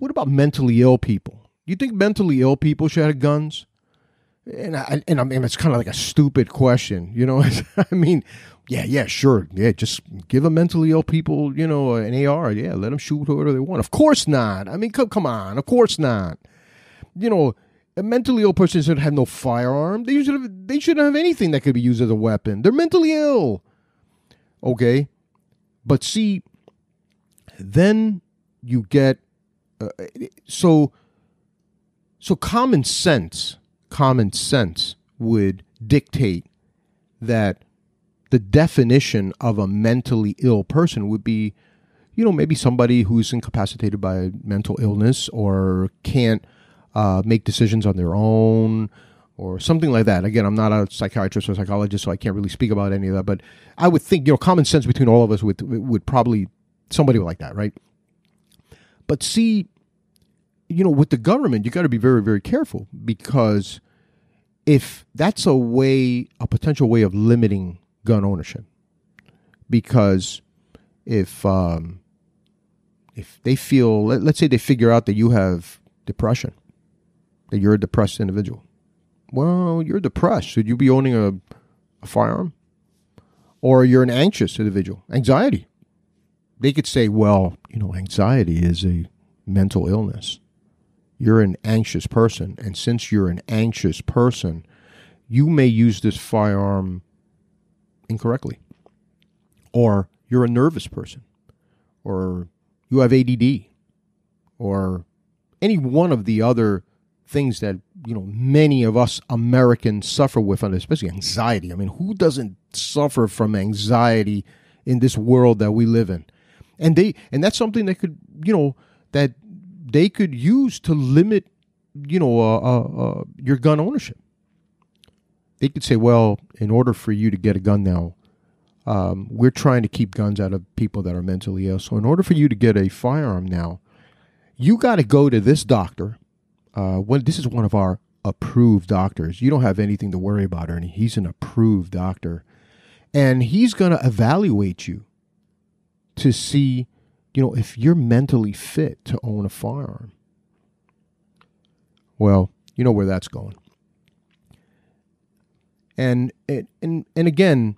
what about mentally ill people? You think mentally ill people should have guns?" And I and I mean it's kind of like a stupid question, you know. I mean, yeah, yeah, sure, yeah, just give a mentally ill people, you know, an AR, yeah, let them shoot whoever they want. Of course not. I mean, come come on, of course not. You know, a mentally ill person should have no firearm. They should have, they shouldn't have anything that could be used as a weapon. They're mentally ill. Okay, but see, then you get uh, so so common sense common sense would dictate that the definition of a mentally ill person would be you know maybe somebody who's incapacitated by mental illness or can't uh, make decisions on their own or something like that. Again i'm not a psychiatrist or psychologist so i can't really speak about any of that but i would think you know common sense between all of us would would probably somebody would like that right? But see you know with the government you got to be very very careful because if that's a way, a potential way of limiting gun ownership, because if um, if they feel, let, let's say they figure out that you have depression, that you're a depressed individual, well, you're depressed. Should you be owning a, a firearm? Or you're an anxious individual, anxiety. They could say, well, you know, anxiety is a mental illness you're an anxious person. And since you're an anxious person, you may use this firearm incorrectly. Or you're a nervous person. Or you have ADD. Or any one of the other things that you know many of us Americans suffer with, especially anxiety. I mean, who doesn't suffer from anxiety in this world that we live in? And they and that's something that could you know that they could use to limit, you know, uh, uh, uh, your gun ownership. They could say, well, in order for you to get a gun now, um, we're trying to keep guns out of people that are mentally ill. So, in order for you to get a firearm now, you got to go to this doctor. Uh, this is one of our approved doctors, you don't have anything to worry about, Ernie. He's an approved doctor, and he's going to evaluate you to see you know, if you're mentally fit to own a firearm, well, you know where that's going. And and and again,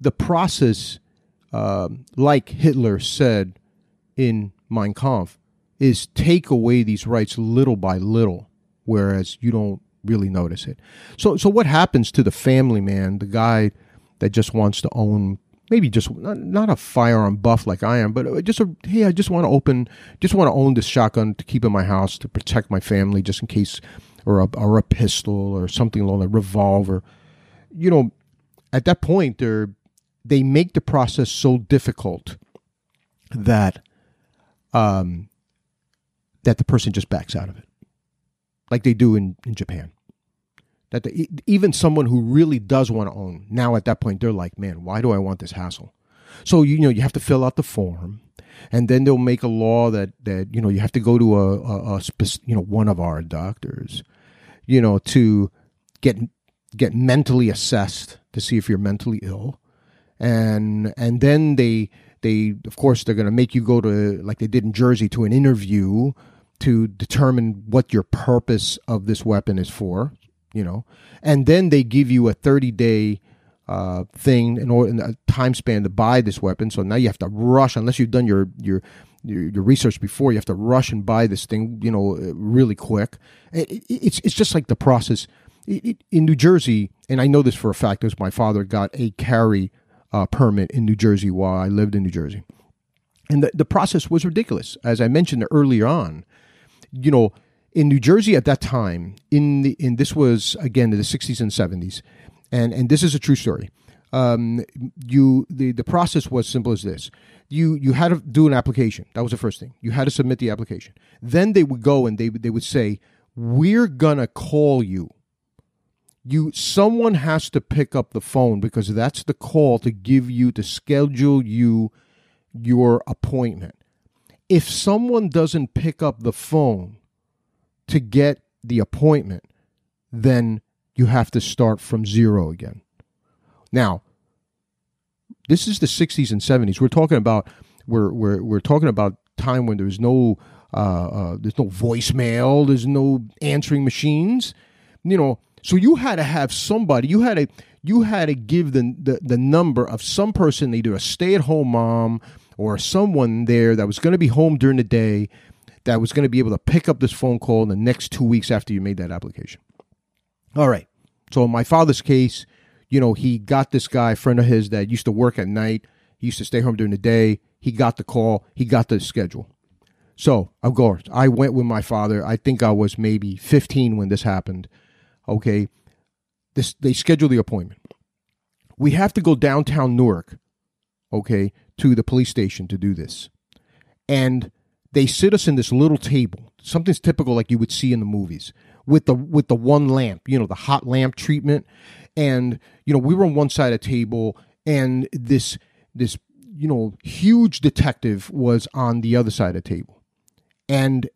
the process, uh, like Hitler said in Mein Kampf, is take away these rights little by little, whereas you don't really notice it. So so what happens to the family man, the guy that just wants to own maybe just not, not a firearm buff like I am, but uh, just a hey, I just want to open, just want to own this shotgun to keep in my house to protect my family, just in case, or a or a pistol or something along a revolver. You know, at that point, they're they make the process so difficult that um that the person just backs out of it, like they do in in Japan. That even someone who really does want to own now at that point they're like man why do i want this hassle? So you know you have to fill out the form and then they'll make a law that that you know you have to go to a, a, a you know one of our doctors you know to get get mentally assessed to see if you're mentally ill. And and then they they of course they're going to make you go to like they did in Jersey to an interview to determine what your purpose of this weapon is for you know, and then they give you a 30 day uh, thing in order in a time span to buy this weapon. So now you have to rush unless you've done your your your, research before. You have to rush and buy this thing, you know, really quick. It, it, it's it's just like the process it, in New Jersey, and I know this for a fact because my father got a carry uh, permit in New Jersey while I lived in New Jersey, and the the process was ridiculous. As I mentioned earlier on, you know, in New Jersey at that time, in the in this was again in the 60s and 70s, and and this is a true story. Um, you the the process was simple as this: you you had to do an application. That was the first thing. You had to submit the application. Then they would go and they they would say, "We're gonna call you." You someone has to pick up the phone because that's the call to give you to schedule you your appointment. If someone doesn't pick up the phone, to get the appointment, then you have to start from zero again. Now, this is the 60s and 70s. We're talking about we're we're we're talking about time when there's no uh, uh, there's no voicemail, there's no answering machines, you know. So you had to have somebody. You had to you had to give the the, the number of some person, either a stay at home mom or someone there that was going to be home during the day, that was going to be able to pick up this phone call in the next two weeks after you made that application. All right. So in my father's case, you know, he got this guy, friend of his that used to work at night. He used to stay home during the day. He got the call. He got the schedule. So, of course, I went with my father. I think I was maybe 15 when this happened. Okay. This they scheduled the appointment. We have to go downtown Newark, okay, to the police station to do this. And they sit us in this little table, something's typical like you would see in the movies, with the with the one lamp, you know, the hot lamp treatment. And, you know, we were on one side of the table and this this, you know, huge detective was on the other side of the table. And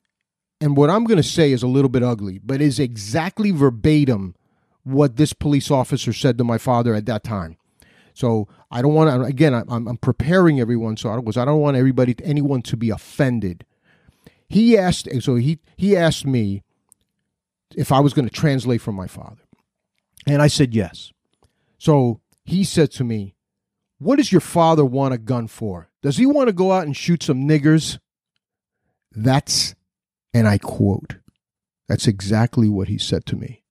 and what I'm going to say is a little bit ugly, but is exactly verbatim what this police officer said to my father at that time. So I don't want to. Again, I'm, I'm preparing everyone. So I don't, I don't want everybody, anyone, to be offended. He asked. So he he asked me if I was going to translate for my father, and I said yes. So he said to me, "What does your father want a gun for? Does he want to go out and shoot some niggers?" That's, and I quote, that's exactly what he said to me.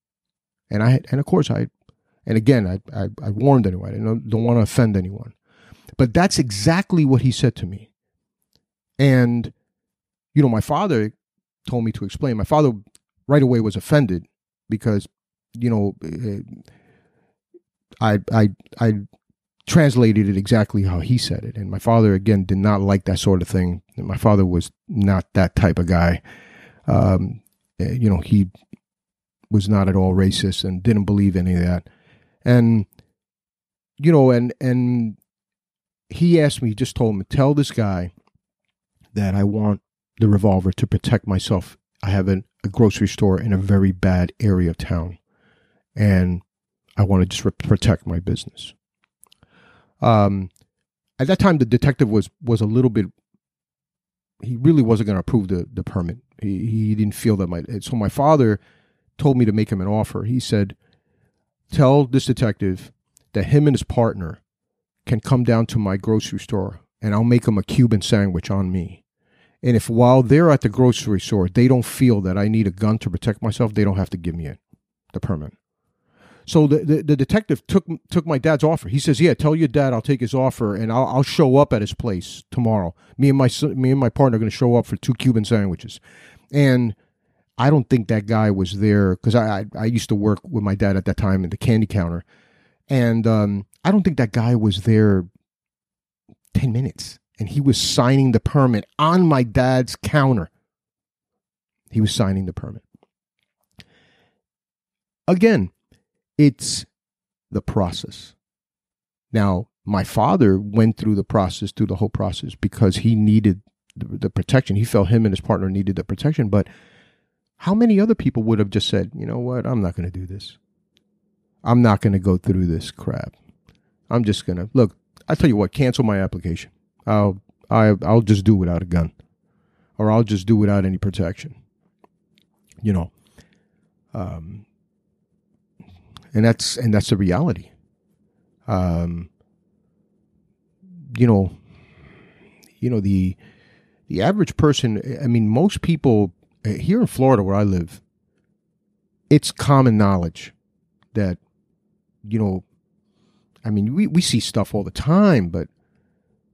And I, and of course I, and again, I, I, I warned anyone. I don't, don't want to offend anyone. But that's exactly what he said to me. And, you know, my father told me to explain. My father right away was offended because, you know, eh, I, I, I translated it exactly how he said it. And my father, again, did not like that sort of thing. My father was not that type of guy. Um, eh, you know, he was not at all racist and didn't believe any of that. And, you know, and, and he asked me, he just told me, tell this guy that I want the revolver to protect myself. I have a, a grocery store in a very bad area of town. And I want to just re- protect my business. Um, at that time, the detective was was a little bit. He really wasn't going to approve the the permit. He he didn't feel that my so my father told me to make him an offer. He said, "Tell this detective that him and his partner can come down to my grocery store, and I'll make them a Cuban sandwich on me." And if while they're at the grocery store, they don't feel that I need a gun to protect myself, they don't have to give me it, the permit. So the, the, the, detective took took my dad's offer. He says, "Yeah, tell your dad I'll take his offer and I'll, I'll show up at his place tomorrow. Me and my me and my partner are going to show up for two Cuban sandwiches." And I don't think that guy was there because I, I, I used to work with my dad at that time in the candy counter, and um, I don't think that guy was there ten minutes, and he was signing the permit on my dad's counter. He was signing the permit. Again, it's the process. Now, my father went through the process, through the whole process, because he needed the, the, protection. He felt him and his partner needed the protection. But how many other people would have just said, you know what, I'm not going to do this. I'm not going to go through this crap. I'm just going to look. I tell you what, cancel my application. I'll I, I'll just do without a gun, or I'll just do without any protection. You know, um, and that's and that's the reality. Um, you know, you know the the average person. I mean, most people Uh, here in Florida, where I live, it's common knowledge that you know. I mean, we we see stuff all the time, but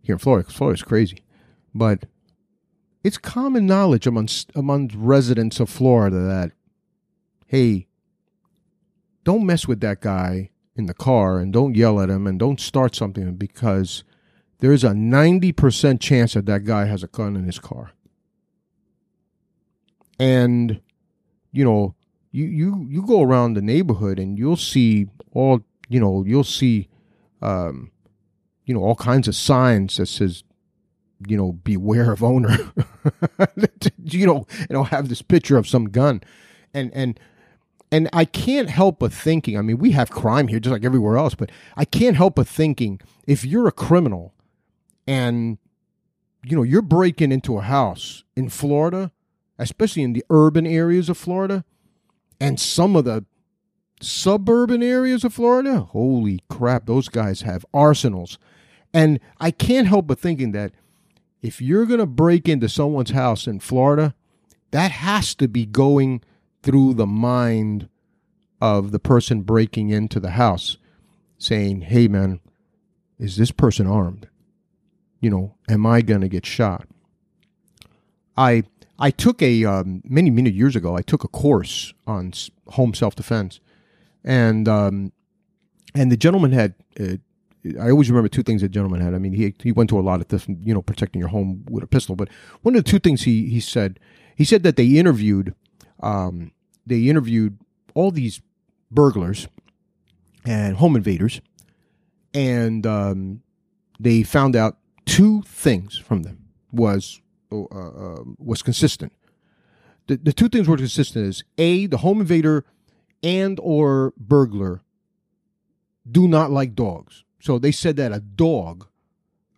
here in Florida, Florida's crazy, but it's common knowledge amongst among residents of Florida that hey, don't mess with that guy in the car and don't yell at him and don't start something because there's a 90% chance that that guy has a gun in his car. And, you know, you, you, you go around the neighborhood and you'll see all, you know, you'll see, um, you know, all kinds of signs that says you know, beware of owner. you know, know, have this picture of some gun, and and and I can't help but thinking. I mean, we have crime here just like everywhere else, but I can't help but thinking if you're a criminal, and you know, you're breaking into a house in Florida, especially in the urban areas of Florida, and some of the suburban areas of Florida. Holy crap, those guys have arsenals. And I can't help but thinking that if you're going to break into someone's house in Florida, that has to be going through the mind of the person breaking into the house saying, "Hey man, is this person armed? You know, am I going to get shot?" I I took a um, many many years ago. I took a course on home self defense, and um, and the gentleman had uh, I always remember two things that gentleman had. I mean, he he went to a lot of different, you know, protecting your home with a pistol. But one of the two things he he said, he said that they interviewed, um, they interviewed all these burglars and home invaders, and um, they found out two things from them was uh, uh, was consistent. The the two things were consistent is a the home invader and or burglar do not like dogs so they said that a dog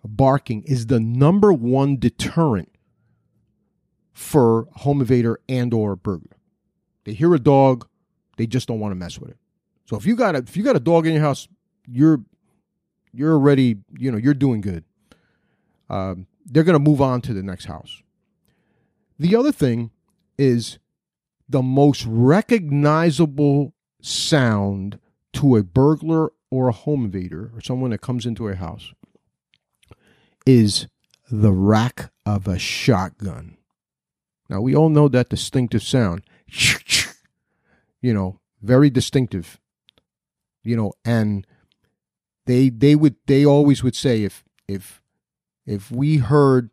barking is the number one deterrent for home invader and or burglar. They hear a dog, they just don't want to mess with it. So if you got a if you got a dog in your house, you're you're already you know you're doing good. Um, they're going to move on to the next house. The other thing is the most recognizable sound to a burglar or a home invader or someone that comes into a house is the rack of a shotgun. Now, we all know that distinctive sound. You know, very distinctive. You know, and they they would they always would say if if if we heard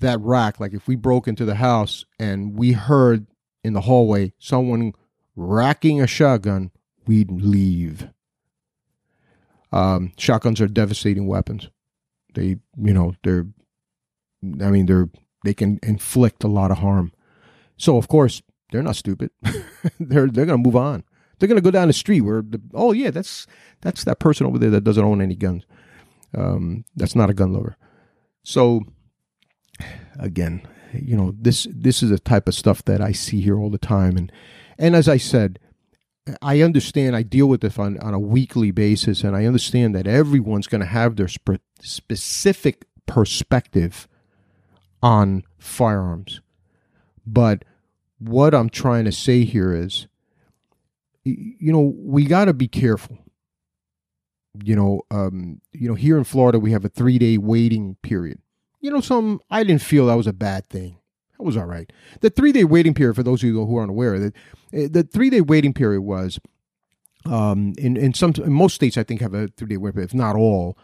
that rack, like if we broke into the house and we heard in the hallway someone racking a shotgun, we'd leave. Um, shotguns are devastating weapons. They, you know, they're, I mean, they're, they can inflict a lot of harm. So of course they're not stupid. they're they're gonna move on. They're gonna go down the street where, the, oh yeah, that's that's that person over there that doesn't own any guns. Um, that's not a gun lover. So again, you know, this this is a type of stuff that I see here all the time, and and as I said, I understand, I deal with this on, on a weekly basis, and I understand that everyone's going to have their spe- specific perspective on firearms. But what I'm trying to say here is, you know, we got to be careful. You know, um, you know, here in Florida, we have a three day waiting period. You know, some I didn't feel that was a bad thing. That was all right. The three day waiting period, for those of you who aren't aware, that eh, the three day waiting period was um, in in some in most states I think have a three day waiting period, if not all.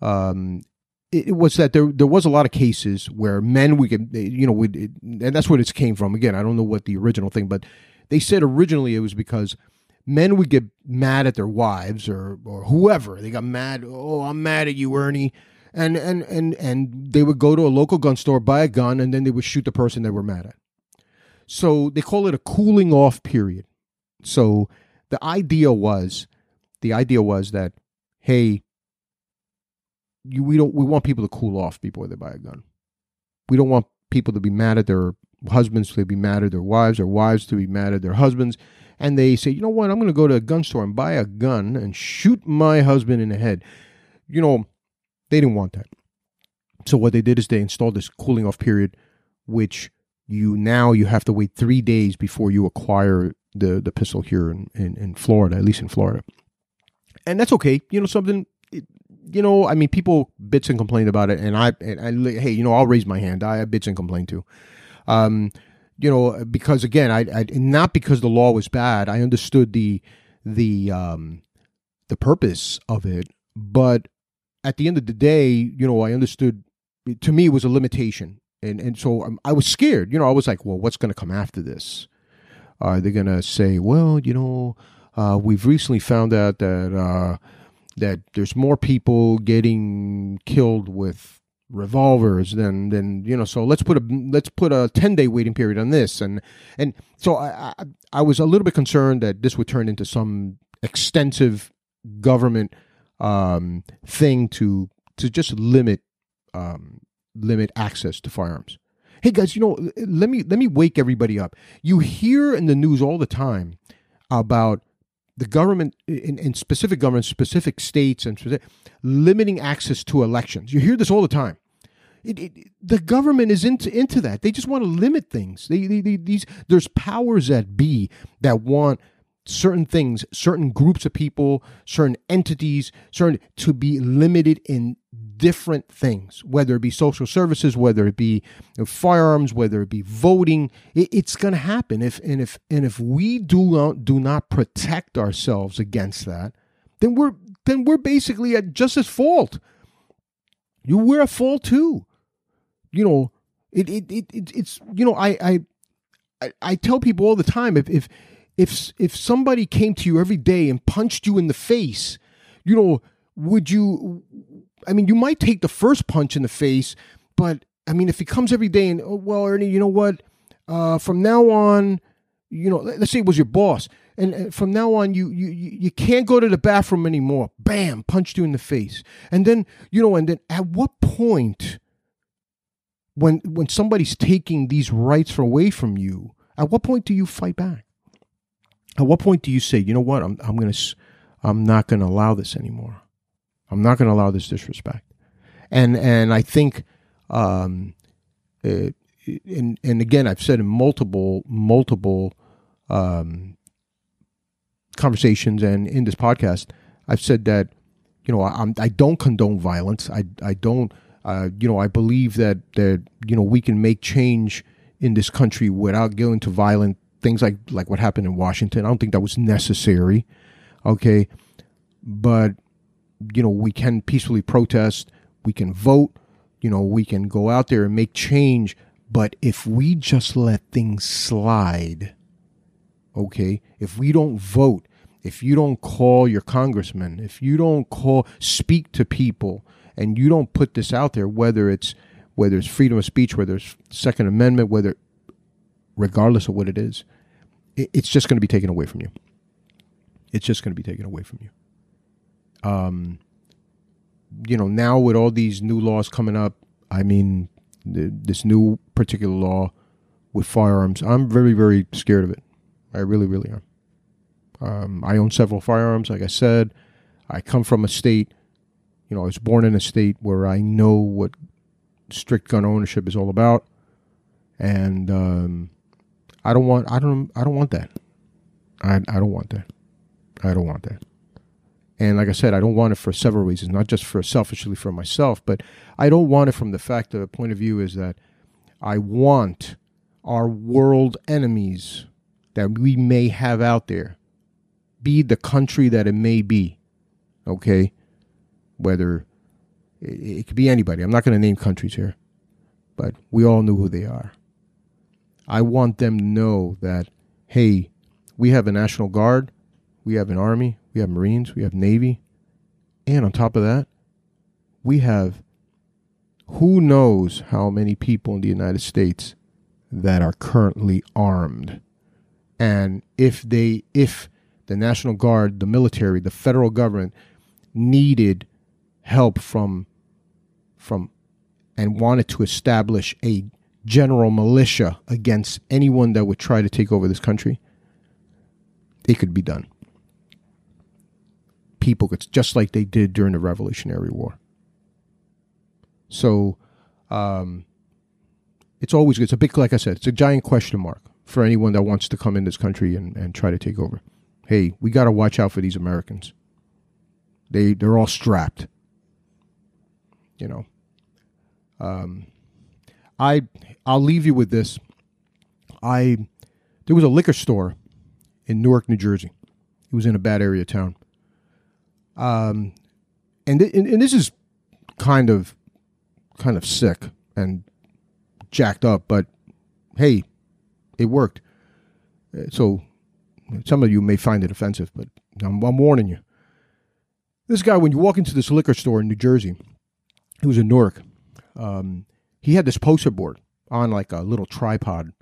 Um, it, was that there there was a lot of cases where men we could you know we and that's what it came from. Again, I don't know what the original thing, but they said originally it was because men would get mad at their wives or or whoever. They got mad. Oh, I'm mad at you, Ernie and and and and they would go to a local gun store, buy a gun, and then they would shoot the person they were mad at. So they call it a cooling off period. So the idea was, the idea was that, hey, you, we don't we want people to cool off before they buy a gun. We don't want people to be mad at their husbands to be mad at their wives, or wives to be mad at their husbands. And they say, you know what, I'm going to go to a gun store and buy a gun and shoot my husband in the head. You know, they didn't want that. So what they did is they installed this cooling off period, which you now you have to wait three days before you acquire the the pistol here in, in, in Florida, at least in Florida. And that's okay. You know, something you know, I mean, people bits and complain about it, and I, and I, hey, you know, I'll raise my hand. I bits and complain too. Um, you know, because again, I, I, not because the law was bad. I understood the, the, um, the purpose of it, but at the end of the day, you know, I understood. To me, it was a limitation, and and so um, I was scared. You know, I was like, well, what's going to come after this? Are they going to say, well, you know, uh, we've recently found out that uh, that there's more people getting killed with revolvers then then you know so let's put a let's put a 10 day waiting period on this. And and so I, I i was a little bit concerned that this would turn into some extensive government um thing to to just limit um limit access to firearms. Hey guys you know let me let me wake everybody up. You hear in the news all the time about the government in, in specific governments specific states and specific, limiting access to elections. You hear this all the time it, it, the government is into into that. They just want to limit things. They, they, they, these there's powers that be that want certain things, certain groups of people, certain entities, certain to be limited in different things, whether it be social services, whether it be firearms, whether it be voting. It, it's going to happen. If and if and if we do not do not protect ourselves against that, then we're then we're basically at justice fault. You we're at fault too you know, it, it, it, it it's you know, I, I I tell people all the time if if if if somebody came to you every day and punched you in the face, you know, would you? I mean, you might take the first punch in the face, but I mean, if he comes every day and oh, well, Ernie, you know what? Uh, from now on, you know, let's say it was your boss, and from now on, you you you can't go to the bathroom anymore. Bam, punched you in the face, and then you know, and then at what point? When when somebody's taking these rights away from you, at what point do you fight back? At what point do you say, you know what, I'm I'm gonna I'm not gonna allow this anymore. I'm not gonna allow this disrespect. And and I think, um, it, and and again, I've said in multiple multiple um, conversations and in this podcast, I've said that you know I, I don't condone violence. I I don't uh, you know, I believe that that you know we can make change in this country without going to violent things like like what happened in Washington. I don't think that was necessary. Okay, but you know we can peacefully protest. We can vote. You know we can go out there and make change. But if we just let things slide, okay, if we don't vote, if you don't call your congressman, if you don't call, speak to people, and you don't put this out there, whether it's whether it's freedom of speech, whether it's Second Amendment, whether regardless of what it is, it's just going to be taken away from you. It's just going to be taken away from you. Um, you know, now with all these new laws coming up, I mean, the, this new particular law with firearms, I'm very, very scared of it. I really, really am. Um, I own several firearms, like I said. I come from a state you know, I was born in a state where I know what strict gun ownership is all about, and um, I don't want I don't I don't want that. I I don't want that. I don't want that. And like I said, I don't want it for several reasons, not just for selfishly for myself, but I don't want it from the fact of the point of view is that I want our world enemies that we may have out there be the country that it may be. Okay? Whether it, could be anybody. I'm not going to name countries here, but we all know who they are. I want them to know that, hey, we have a National Guard, we have an Army, we have Marines, we have Navy, and on top of that, we have who knows how many people in the United States that are currently armed. And if they, if the National Guard, the military, the federal government needed help from from and wanted to establish a general militia against anyone that would try to take over this country, it could be done. People could, just like they did during the Revolutionary War. So, um, it's always good. It's a big, like I said, it's a giant question mark for anyone that wants to come in this country and, and try to take over. Hey, we got to watch out for these Americans. They they're all strapped you know. Um, I I'll leave you with this. I there was a liquor store in Newark, New Jersey. It was in a bad area of town. Um, and, th- and this is kind of kind of sick and jacked up, but hey, it worked. Uh, so some of you may find it offensive, but I'm, I'm warning you. This guy, when you walk into this liquor store in New Jersey, it was in Newark. um, he had this poster board on like a little tripod,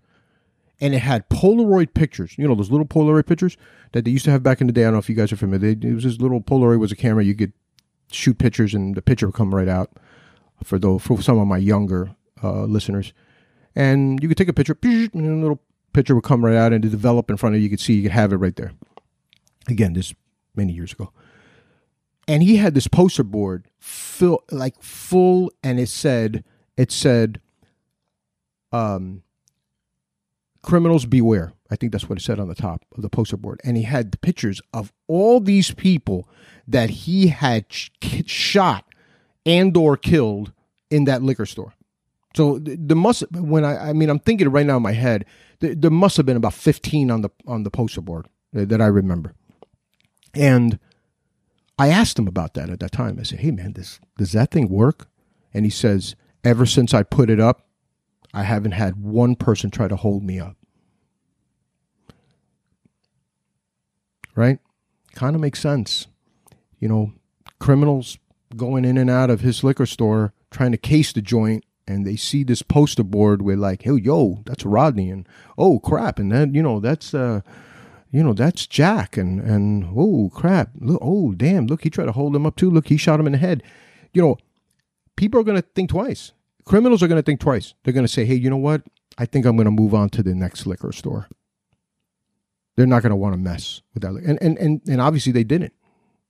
and it had Polaroid pictures. You know those little Polaroid pictures that they used to have back in the day. I don't know if you guys are familiar. They, it was this little Polaroid was a camera you could shoot pictures, and the picture would come right out. For those for some of my younger uh, listeners, and you could take a picture, and a little picture would come right out and develop in front of you. You could see, you could have it right there. Again, this many years ago. And he had this poster board like full and it said it said um criminals beware. I think that's what it said on the top of the poster board. And he had the pictures of all these people that he had sh- shot and or killed in that liquor store. So the must when I I mean I'm thinking right now in my head there, there must have been about 15 on the on the poster board that I remember. And I asked him about that at that time. I said, "Hey man, this does that thing work?" And he says, "Ever since I put it up, I haven't had one person try to hold me up." Right? Kind of makes sense. You know, criminals going in and out of his liquor store trying to case the joint and they see this poster board with like, "Hey, yo, that's Rodney," and "Oh, crap," and then you know that's uh, you know that's Jack, and and oh crap, look, oh damn, look, he tried to hold him up too. Look, he shot him in the head. You know, people are going to think twice. Criminals are going to think twice. They're going to say, "Hey, you know what? I think I'm going to move on to the next liquor store." They're not going to want to mess with that, and and and and obviously they didn't,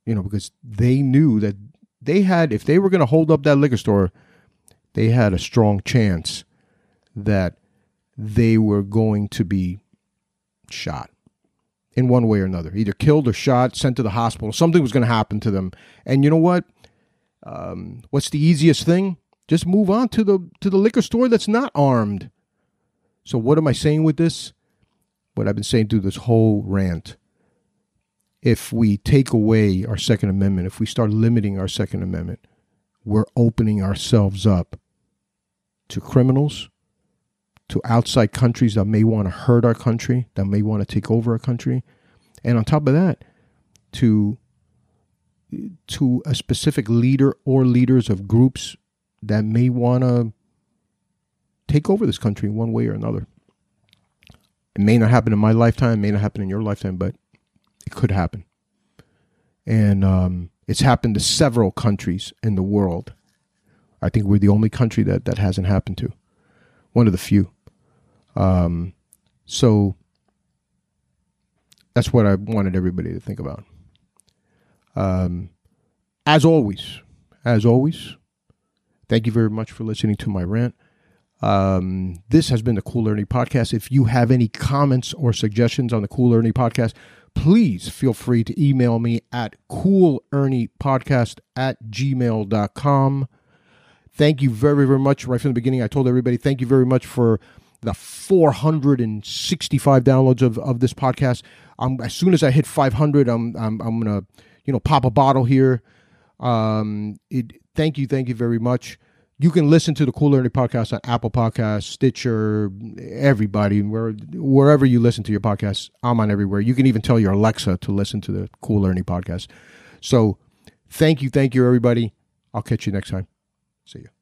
you know, because they knew that they had if they were going to hold up that liquor store they had a strong chance that they were going to be shot in one way or another, either killed or shot, sent to the hospital. Something was going to happen to them. And you know what? Um, what's the easiest thing? Just move on to the to the liquor store that's not armed. So what am I saying with this? What I've been saying through this whole rant. If we take away our Second Amendment, if we start limiting our Second Amendment, we're opening ourselves up to criminals, to outside countries that may want to hurt our country, that may want to take over our country, and on top of that, to to a specific leader or leaders of groups that may want to take over this country in one way or another. It may not happen in my lifetime, may not happen in your lifetime, but it could happen. And um, it's happened to several countries in the world I think we're the only country that that hasn't happened to. One of the few. Um, so that's what I wanted everybody to think about. Um, as always, as always, thank you very much for listening to my rant. Um, this has been the Cool Ernie Podcast. If you have any comments or suggestions on the Cool Ernie Podcast, please feel free to email me at coolerniepodcast at gmail.com. Thank you very, very much. Right from the beginning, I told everybody, thank you very much for the 465 downloads of, of this podcast. Um, as soon as I hit 500, I'm, I'm, I'm to, you know, pop a bottle here. Um, it, thank you. Thank you very much. You can listen to the Cool Ernie Podcast on Apple Podcasts, Stitcher, everybody, where, wherever you listen to your podcasts. I'm on everywhere. You can even tell your Alexa to listen to the Cool Ernie Podcast. So thank you. Thank you, everybody. I'll catch you next time. See you.